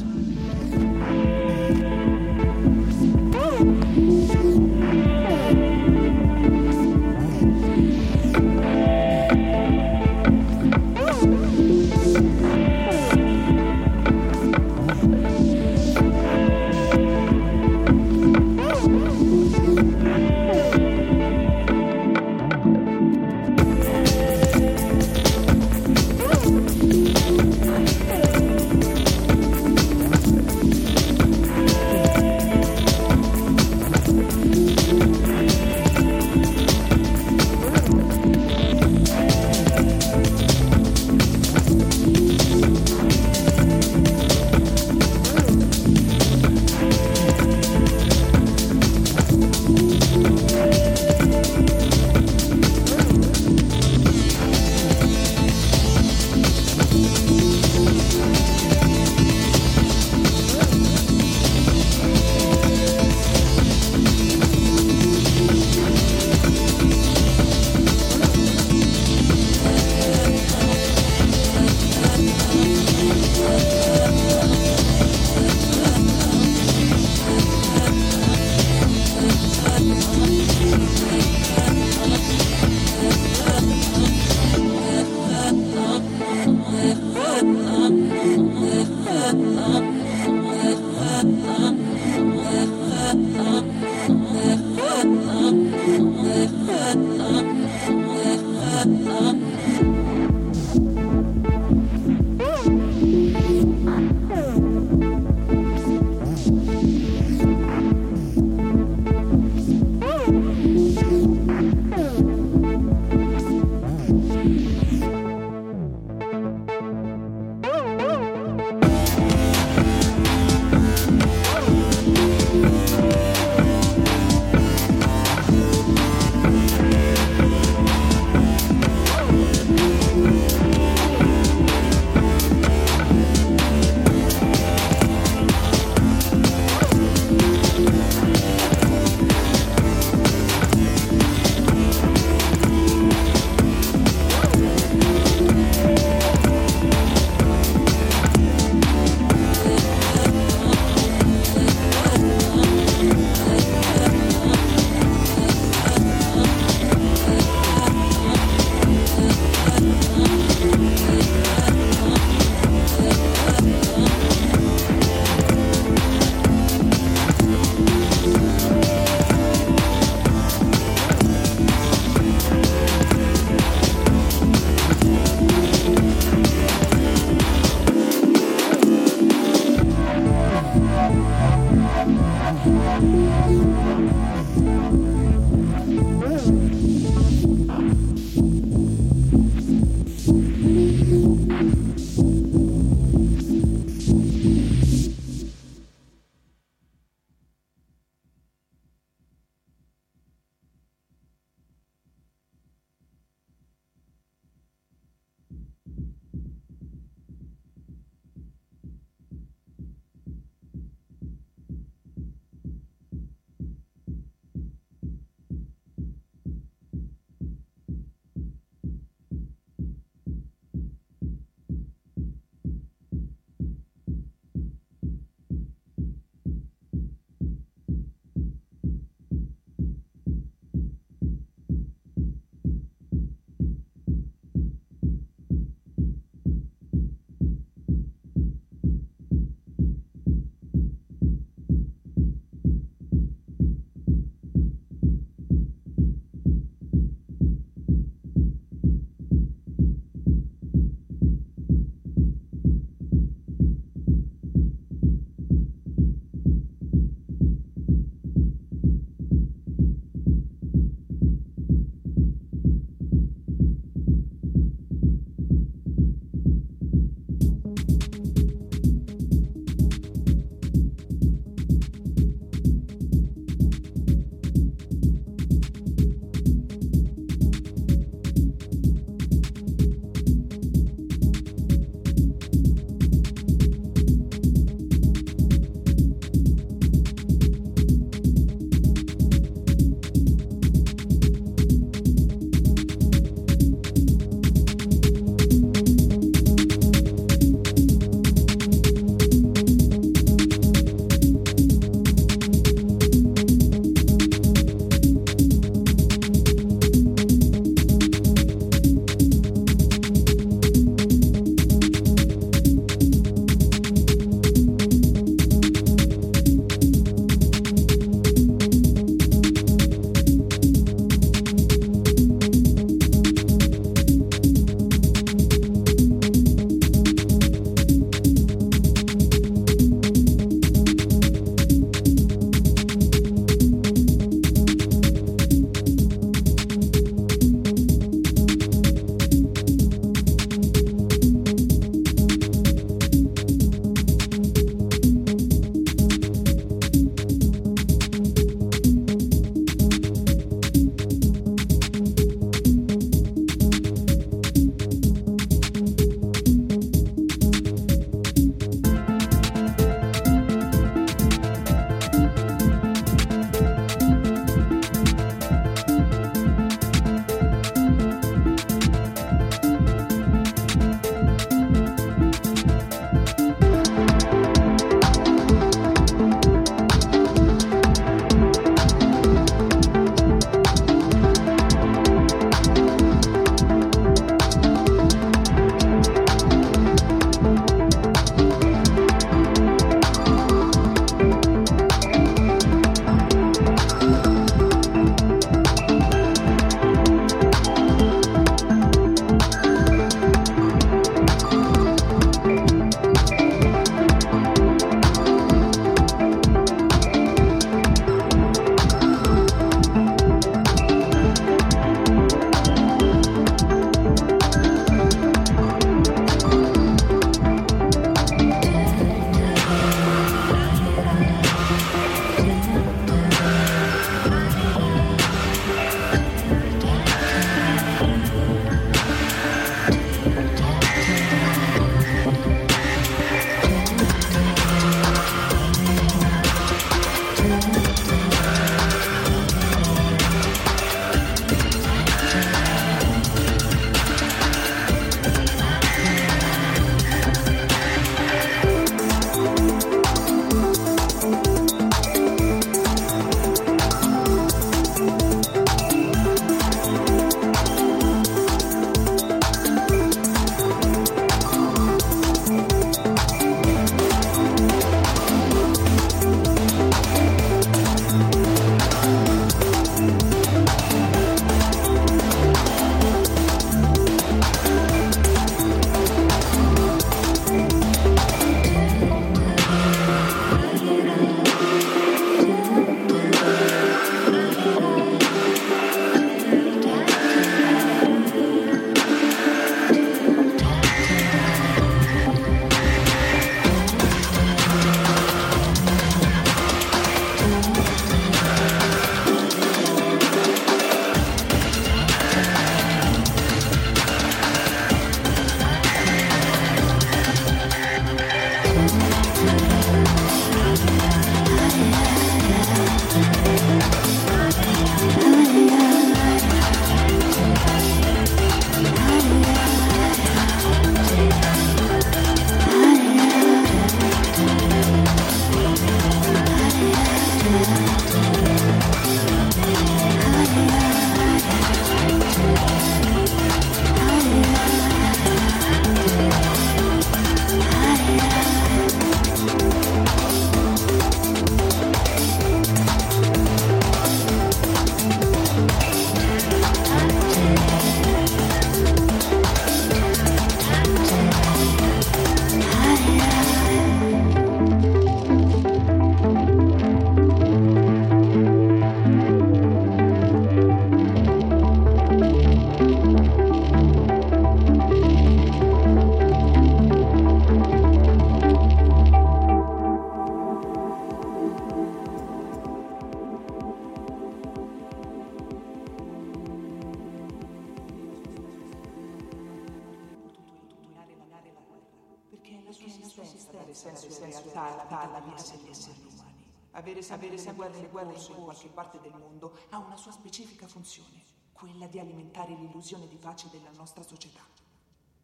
Quella di alimentare l'illusione di pace della nostra società.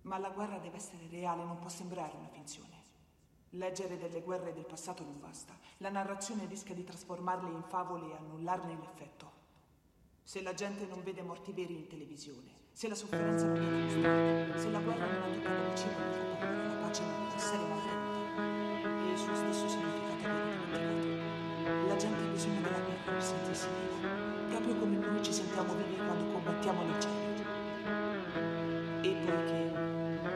Ma la guerra deve essere reale, non può sembrare una finzione. Leggere delle guerre del passato non basta. La narrazione rischia di trasformarle in favole e annullarne l'effetto. Se la gente non vede morti veri in televisione, se la sofferenza non viene mostrata, se la guerra non la tocca da vicino fa paura, la pace non può essere mantenuta. E il suo stesso significato viene dimenticato. La gente ha bisogno della guerra per sentirsi viva, proprio come noi ci sentiamo vivi quando combattiamo cieli. E poiché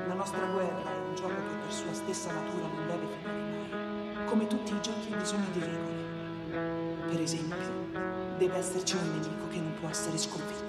la nostra guerra è un gioco che per sua stessa natura non deve finire mai, come tutti i giochi ha bisogno di regole. Per esempio, deve esserci un nemico che non può essere sconfitto.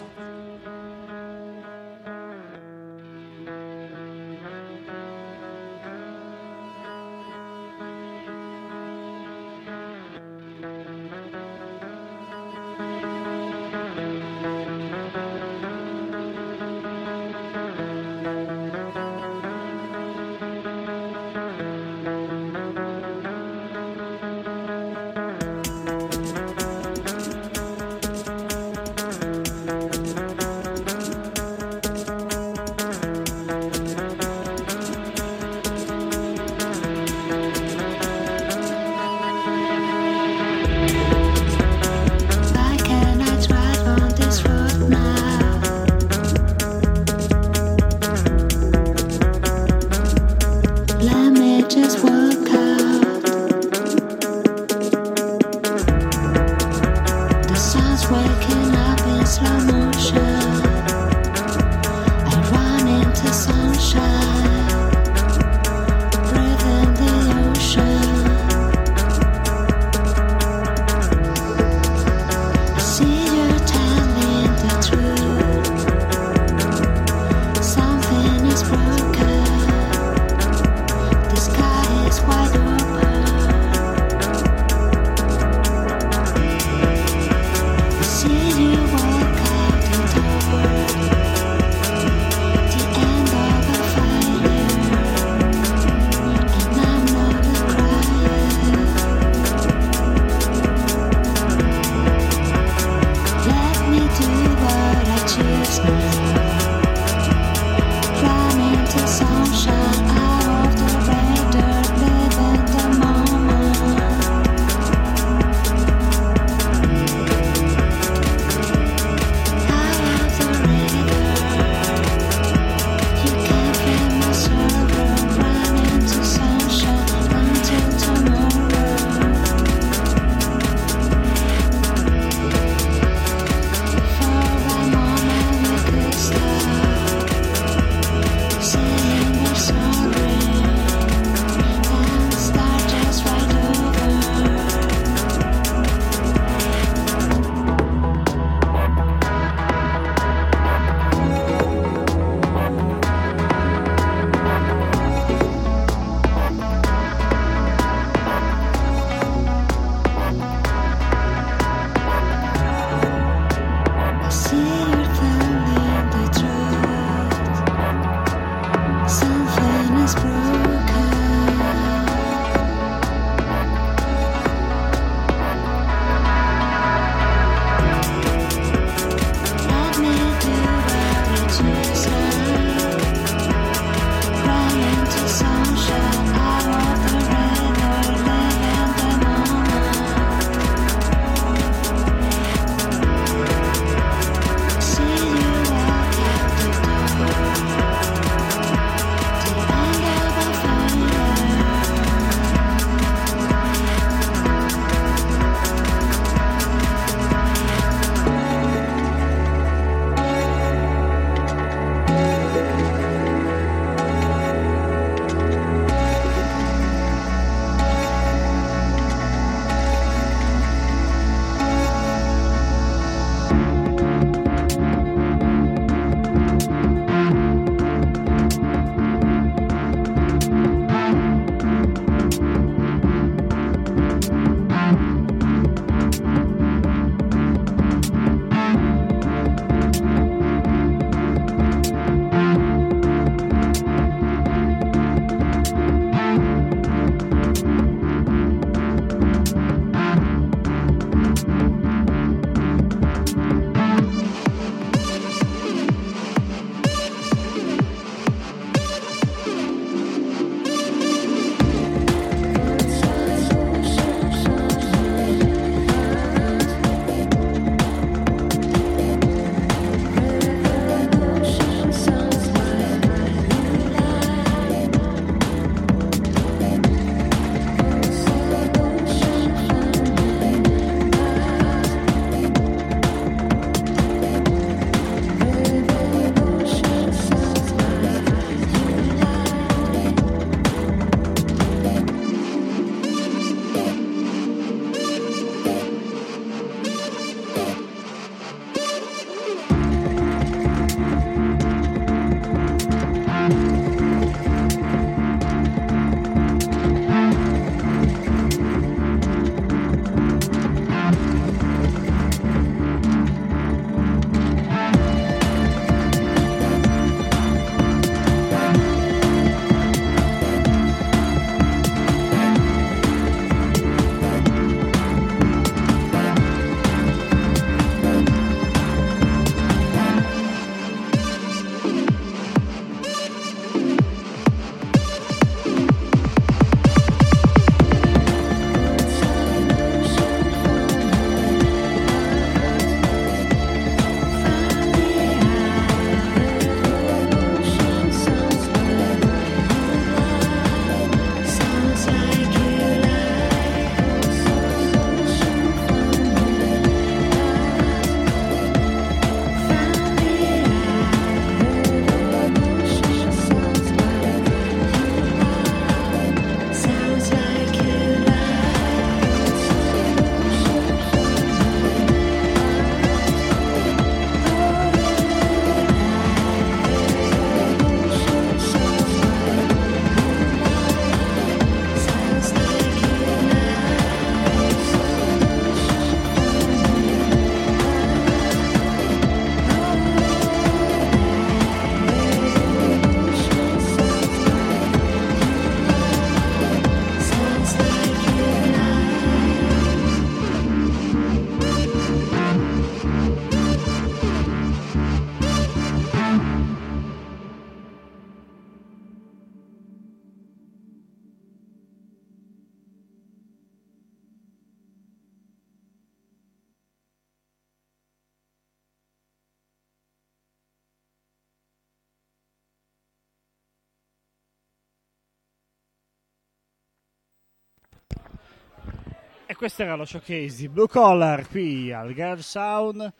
Questo era lo showcase di Blue Collar qui al Garage Sound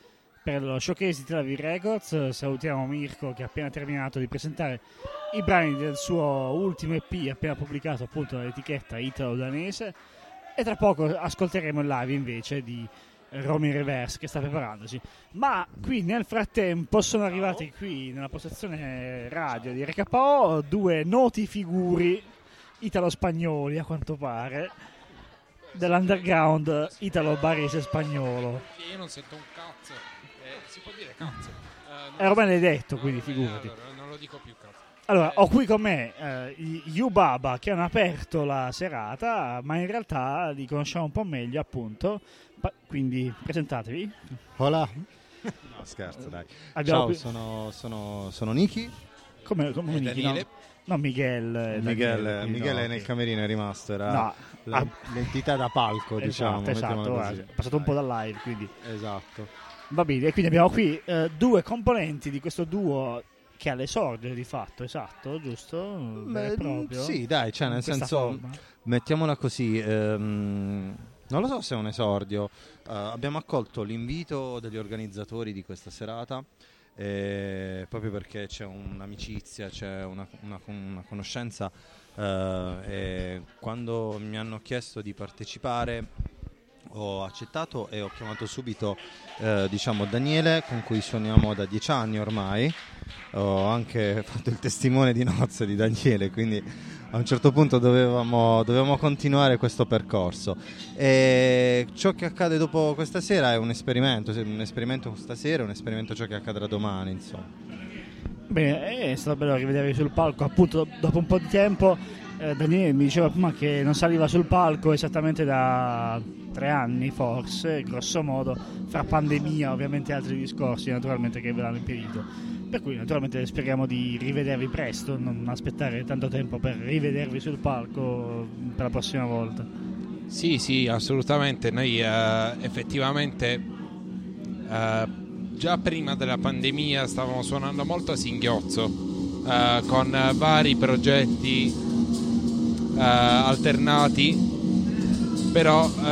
per lo showcase di Tel Aviv Records. Salutiamo Mirko che ha appena terminato di presentare i brani del suo ultimo EP appena pubblicato appunto dall'etichetta italo-danese e tra poco ascolteremo il live invece di Romy Reverse che sta preparandosi. Ma qui nel frattempo sono arrivati qui nella postazione radio di RKO due noti figuri italo-spagnoli a quanto pare dell'underground italo-barese spagnolo. Io non sento un cazzo. Eh, si può dire cazzo. Eh, non- Eh, ormai l'hai detto, quindi Eh, figurati. allora, non lo dico più cazzo. Allora, ho qui con me eh, Yubaba che hanno aperto la serata, ma in realtà li conosciamo un po' meglio, appunto. Pa- quindi presentatevi. Hola. No, scherzo, dai. Abbiamo Ciao, qui- sono, sono, sono Niki. Come, come Niki, no? No, Miguel. eh, Miguel, Daniele, Miguel no, è nel camerino, è rimasto. Era No, la- ah. l'entità da palco, diciamo. Esatto, esatto, è passato un po' dal live, quindi. Esatto. Va bene, e quindi abbiamo qui eh, due componenti di questo duo che ha l'esordio di fatto, esatto, giusto? Beh, proprio? Sì, dai, cioè nel senso, forma. mettiamola così, ehm, non lo so se è un esordio. Eh, abbiamo accolto l'invito degli organizzatori di questa serata. eh, proprio perché c'è un'amicizia, c'è una, una- una conoscenza e quando mi hanno chiesto di partecipare ho accettato e ho chiamato subito eh, diciamo Daniele con cui suoniamo da dieci anni ormai. Ho anche fatto il testimone di nozze di Daniele quindi a un certo punto dovevamo, dovevamo continuare questo percorso. E ciò che accade dopo questa sera è un esperimento un esperimento stasera un esperimento ciò che accadrà domani insomma Bene, è stato bello rivedervi sul palco, appunto dopo un po' di tempo. eh, Daniele mi diceva prima che non saliva sul palco esattamente da tre anni, forse, grosso modo, fra pandemia ovviamente altri discorsi, naturalmente che ve l'hanno impedito. Per cui naturalmente speriamo di rivedervi presto, non aspettare tanto tempo per rivedervi sul palco per la prossima volta. Sì, sì, assolutamente. Noi eh, effettivamente eh, già prima della pandemia stavamo suonando molto a singhiozzo eh, con vari progetti eh, alternati. Però eh,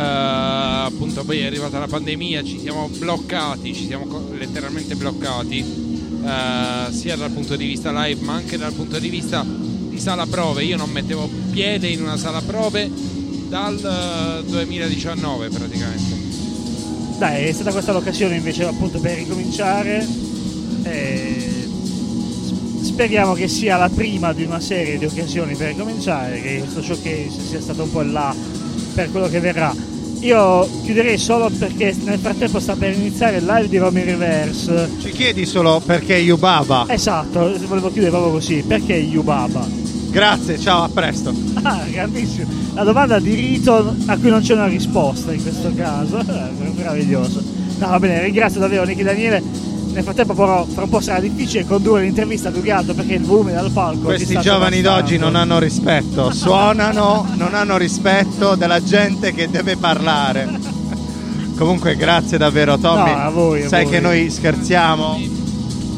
appunto poi è arrivata la pandemia, ci siamo bloccati, ci siamo letteralmente bloccati, sia dal punto di vista live ma anche dal punto di vista di sala prove. Io non mettevo piede in una sala prove dal eh, 2019 praticamente. Dai, è stata questa l'occasione invece appunto per ricominciare. E speriamo che sia la prima di una serie di occasioni per ricominciare, che questo showcase sia stato un po' il là per quello che verrà. Io chiuderei solo perché nel frattempo sta per iniziare il live di Romy Reverse. ci chiedi solo perché Yubaba Esatto, volevo chiudere proprio così, perché Yubaba? Grazie ciao a presto Ah, grandissimo. La domanda di rito a cui non c'è una risposta in questo caso. Meraviglioso. No, va bene, ringrazio davvero Nicky Daniele. Nel frattempo però fra un po' sarà difficile condurre l'intervista più che altro perché il volume dal palco ti Questi giovani d'oggi non hanno rispetto, suonano, non hanno rispetto della gente che deve parlare. Comunque grazie davvero Tommy. No, a voi, a Sai voi. che noi scherziamo,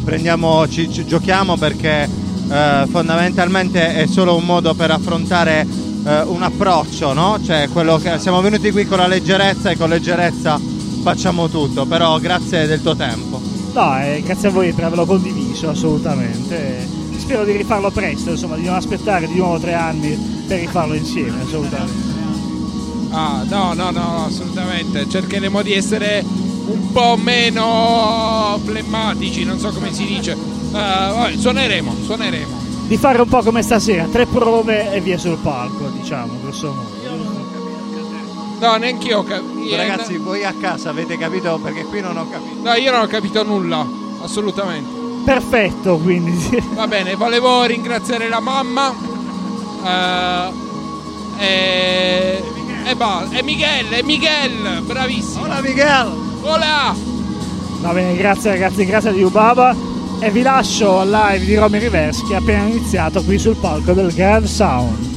prendiamo, ci, ci giochiamo perché eh, fondamentalmente è solo un modo per affrontare eh, un approccio, no? Cioè quello che siamo venuti qui con la leggerezza e con leggerezza facciamo tutto, però grazie del tuo tempo. No, eh, grazie a voi per averlo condiviso assolutamente. Spero di rifarlo presto, insomma, di non aspettare di nuovo tre anni per rifarlo insieme, assolutamente. Ah, no, no, no, assolutamente. Cercheremo di essere un po' meno flemmatici, non so come si dice. Eh, vabbè, suoneremo, suoneremo. Di fare un po' come stasera, tre prove e via sul palco, diciamo, grosso modo. No, neanche io. Ca- io- Ragazzi, voi a casa avete capito perché qui non ho capito. No, io non ho capito nulla, assolutamente. Perfetto, quindi. Va bene, volevo ringraziare la mamma. eh, e. E basta. E Miguel, e Miguel, bravissimo. Hola Miguel. Hola. Va bene, grazie ragazzi, grazie di Ubaba. E vi lascio al live di Romy Reverse che è appena iniziato qui sul palco del Grand Sound.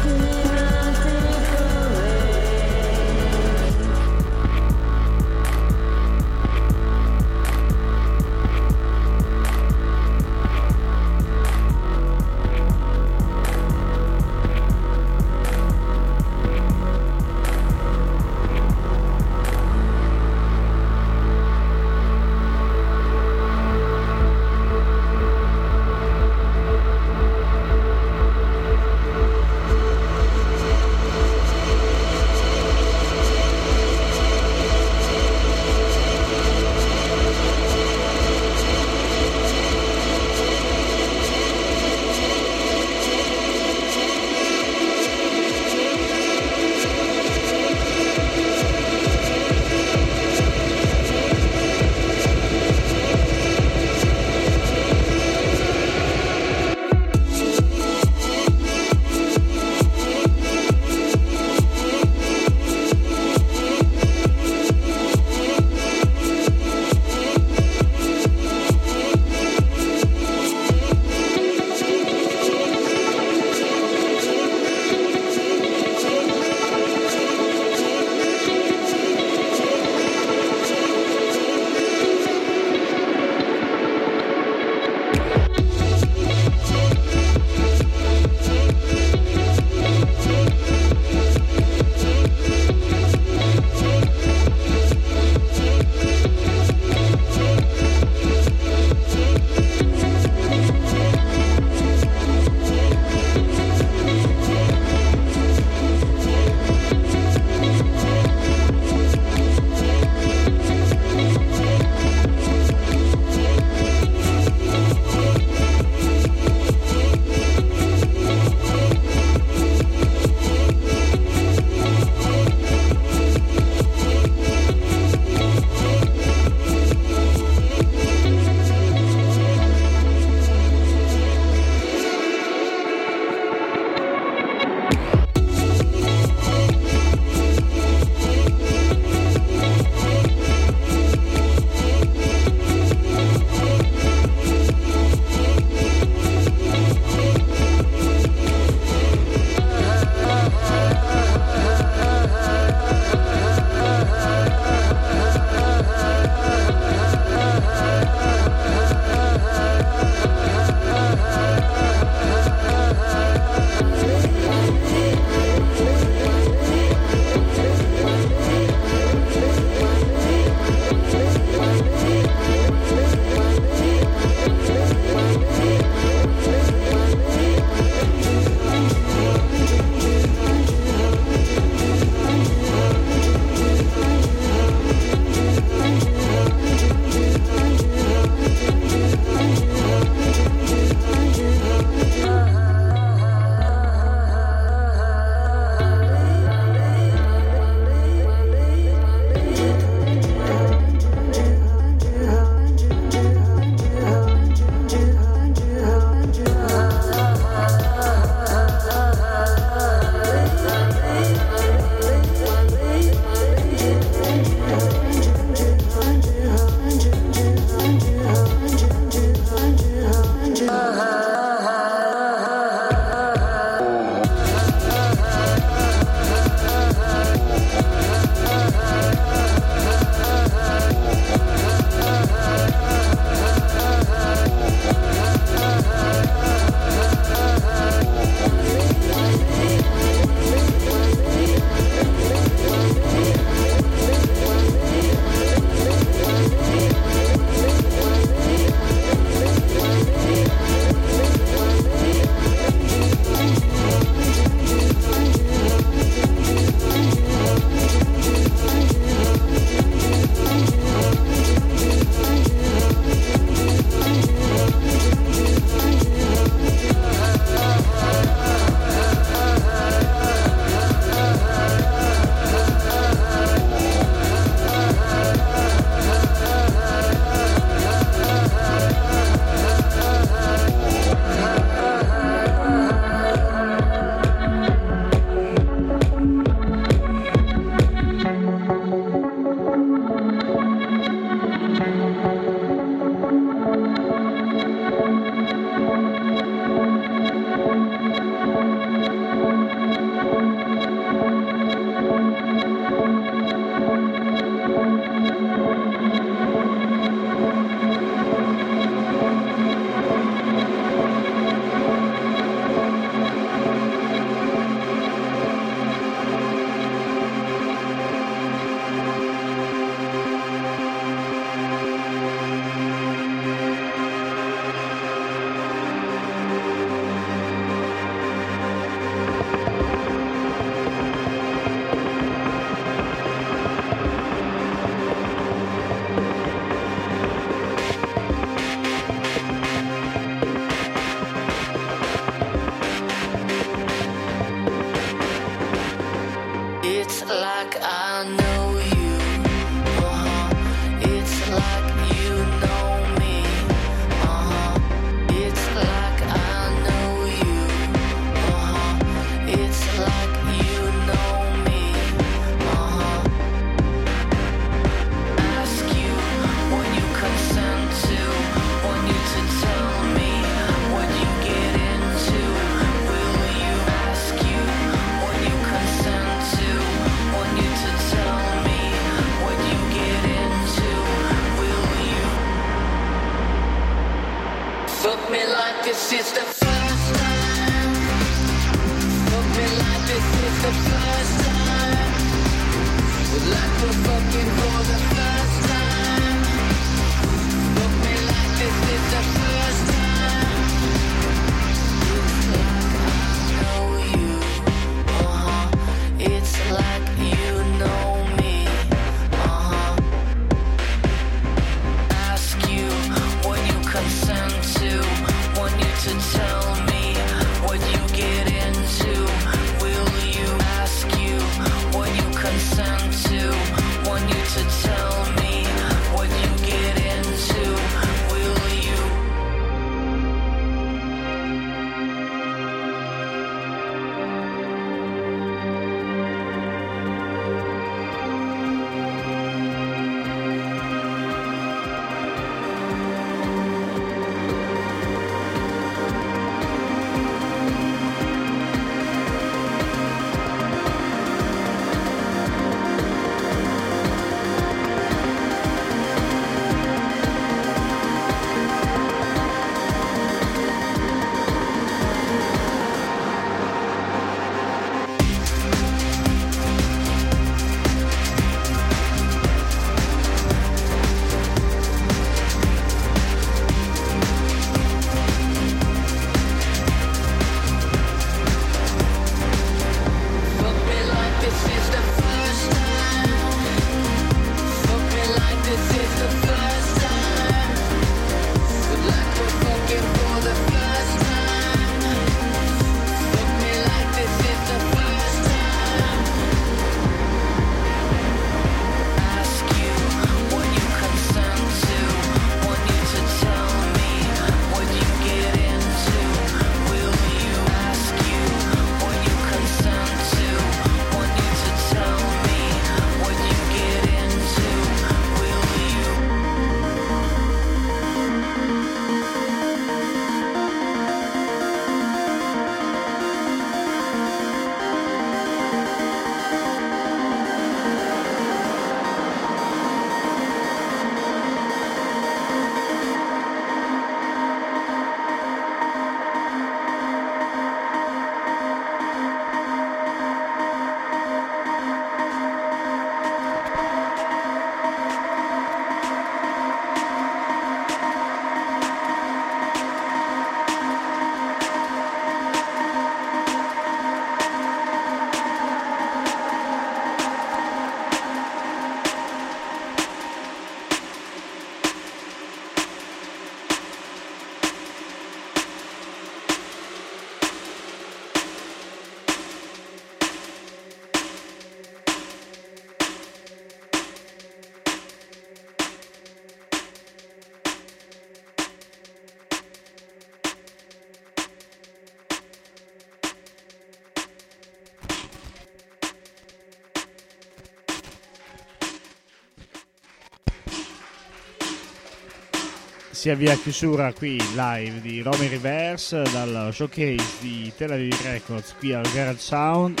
Si avvia a chiusura qui live di Romy Reverse dal showcase di Tel Aviv Records qui al Garage Sound.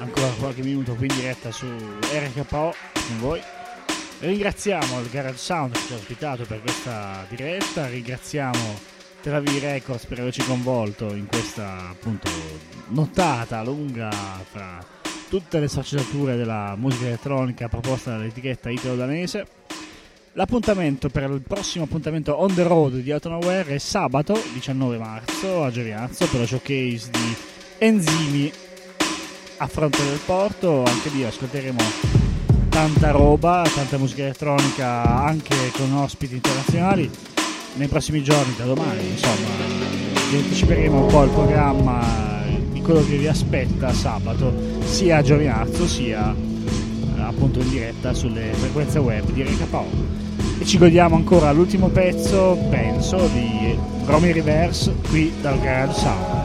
Ancora qualche minuto qui in diretta su RKO con voi. Ringraziamo il Garage Sound che ci ha ospitato per questa diretta, ringraziamo Tel Aviv Records per averci coinvolto in questa appunto nottata lunga fra tutte le sfaccettature della musica elettronica proposta dall'etichetta italo-danese. L'appuntamento per il prossimo appuntamento on the road di Autonoware è sabato 19 marzo a Gioviazzo per lo showcase di Enzimi a fronte del porto. Anche lì ascolteremo tanta roba, tanta musica elettronica anche con ospiti internazionali. Nei prossimi giorni, da domani, insomma, vi anticiperemo un po' il programma di quello che vi aspetta sabato, sia a Gioviazzo sia eh, appunto in diretta sulle frequenze web di RKO e ci godiamo ancora l'ultimo pezzo, penso, di Romy Reverse qui dal Garage Sound.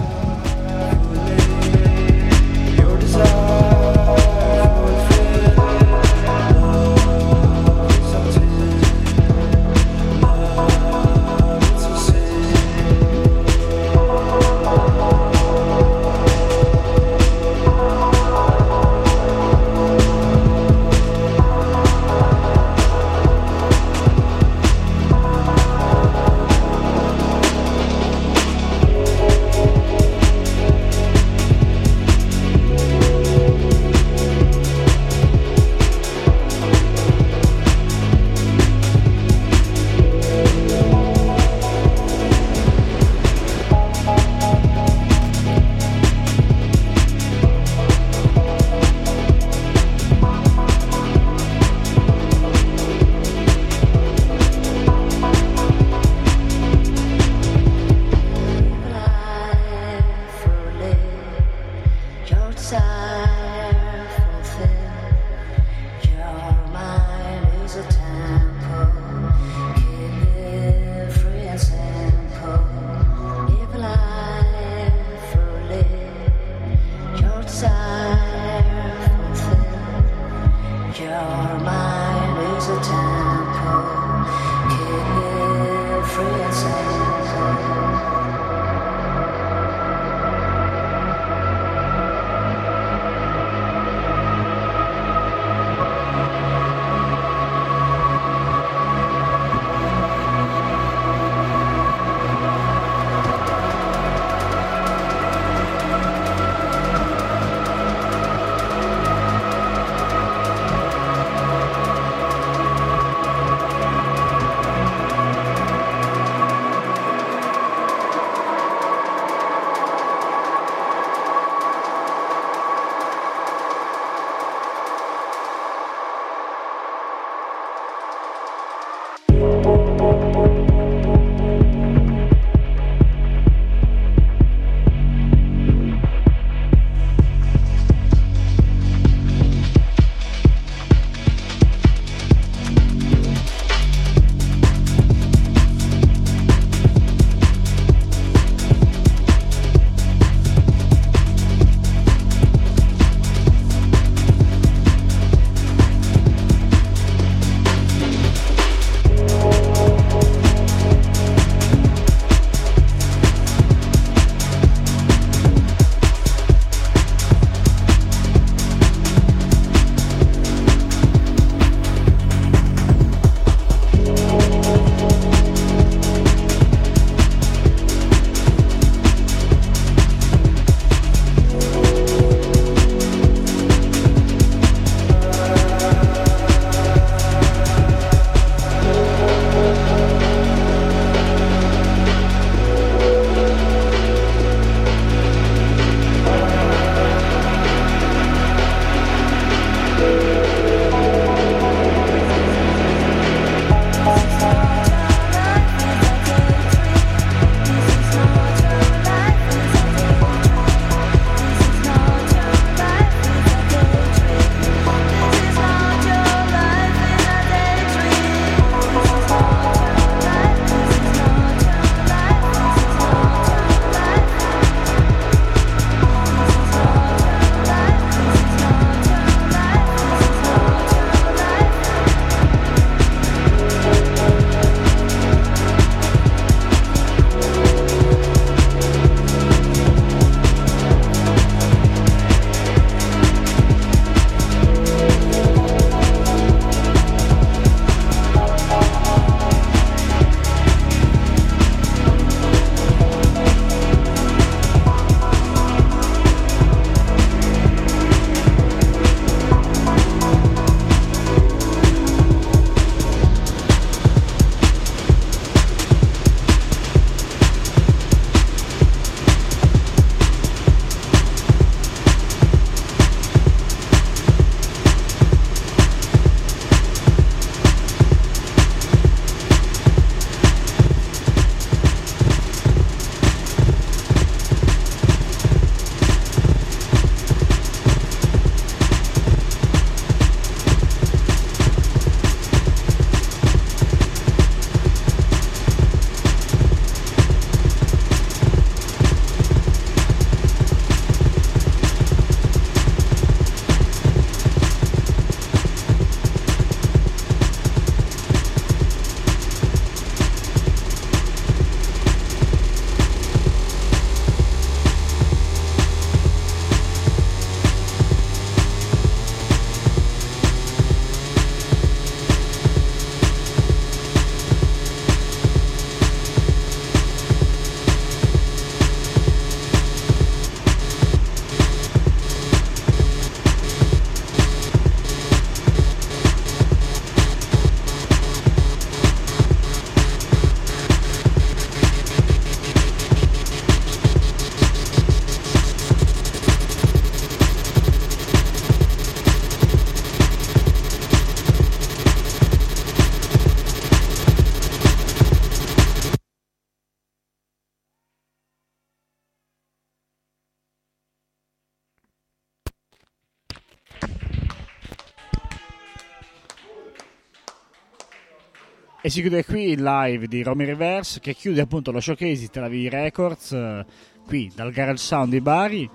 E si chiude qui il live di Romy Reverse che chiude appunto lo showcase di Tel Aviv Records eh, qui dal Garage Sound di Bari.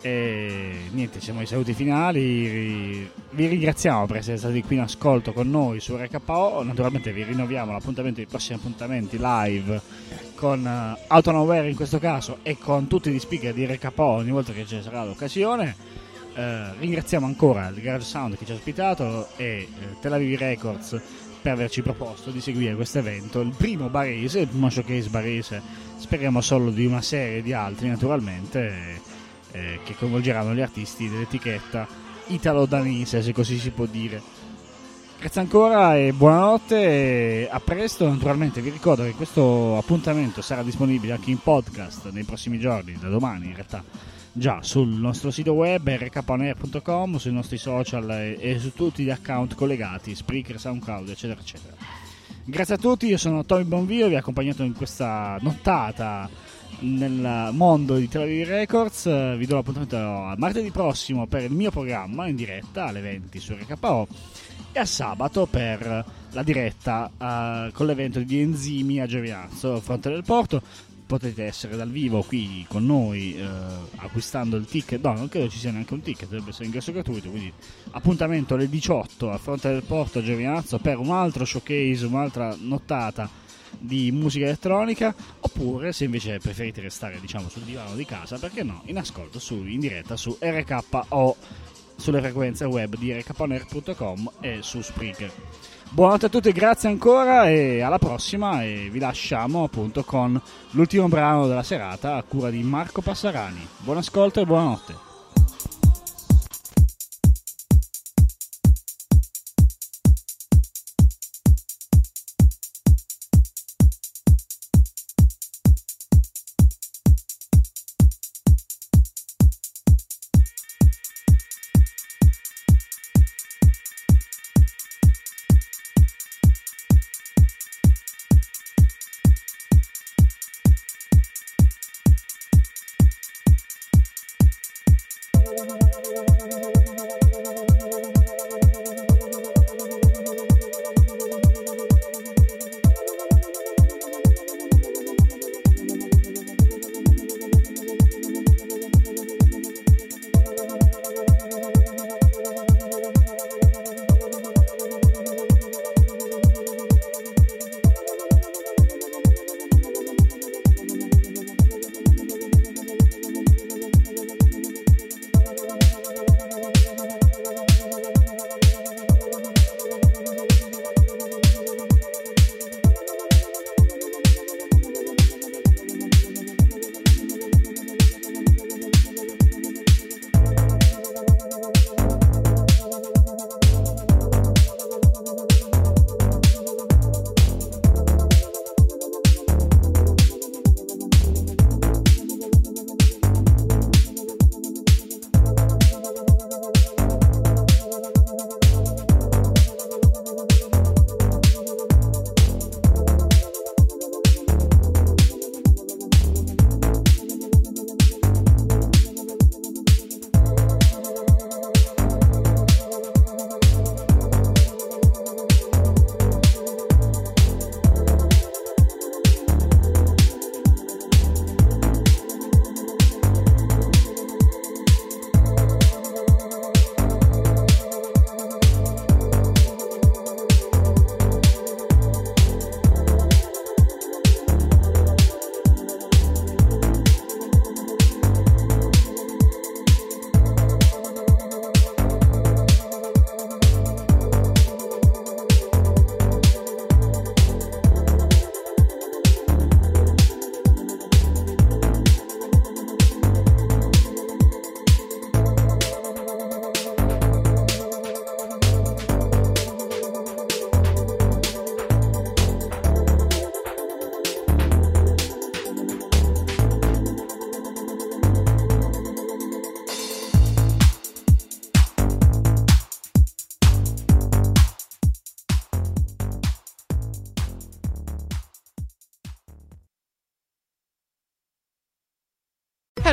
E niente, siamo ai saluti finali. Vi ringraziamo per essere stati qui in ascolto con noi su RKO. Naturalmente vi rinnoviamo l'appuntamento ai prossimi appuntamenti live con uh, Autonoware in questo caso e con tutti gli speaker di RKO ogni volta che ci sarà l'occasione. Eh, ringraziamo ancora il Garage Sound che ci ha ospitato e eh, Tel Aviv Records per averci proposto di seguire questo evento, il primo barese, il primo showcase barese, speriamo solo di una serie di altri naturalmente, eh, che coinvolgeranno gli artisti dell'etichetta italo-danese, se così si può dire. Grazie ancora e buonanotte e a presto. Naturalmente vi ricordo che questo appuntamento sarà disponibile anche in podcast nei prossimi giorni, da domani in realtà, già sul nostro sito web rkponair.com, sui nostri social e, e su tutti gli account collegati, Spreaker, SoundCloud, eccetera, eccetera. Grazie a tutti, io sono Tommy Bonvio, vi ho accompagnato in questa nottata nel mondo di Tel Records. Vi do l'appuntamento a martedì prossimo per il mio programma in diretta alle 20 su RKO e a sabato per la diretta eh, con l'evento di enzimi a Giovinazzo, fronte del porto. Potete essere dal vivo qui con noi eh, acquistando il ticket. No, non credo ci sia neanche un ticket, dovrebbe essere ingresso gratuito. Quindi appuntamento alle 18 a fronte del porto a Giovinazzo per un altro showcase, un'altra nottata di musica elettronica oppure se invece preferite restare diciamo sul divano di casa perché no in ascolto su, in diretta su RKO sulle frequenze web di rkponer.com e su Spreaker buonanotte a tutti grazie ancora e alla prossima e vi lasciamo appunto con l'ultimo brano della serata a cura di Marco Passarani. Buon ascolto e buonanotte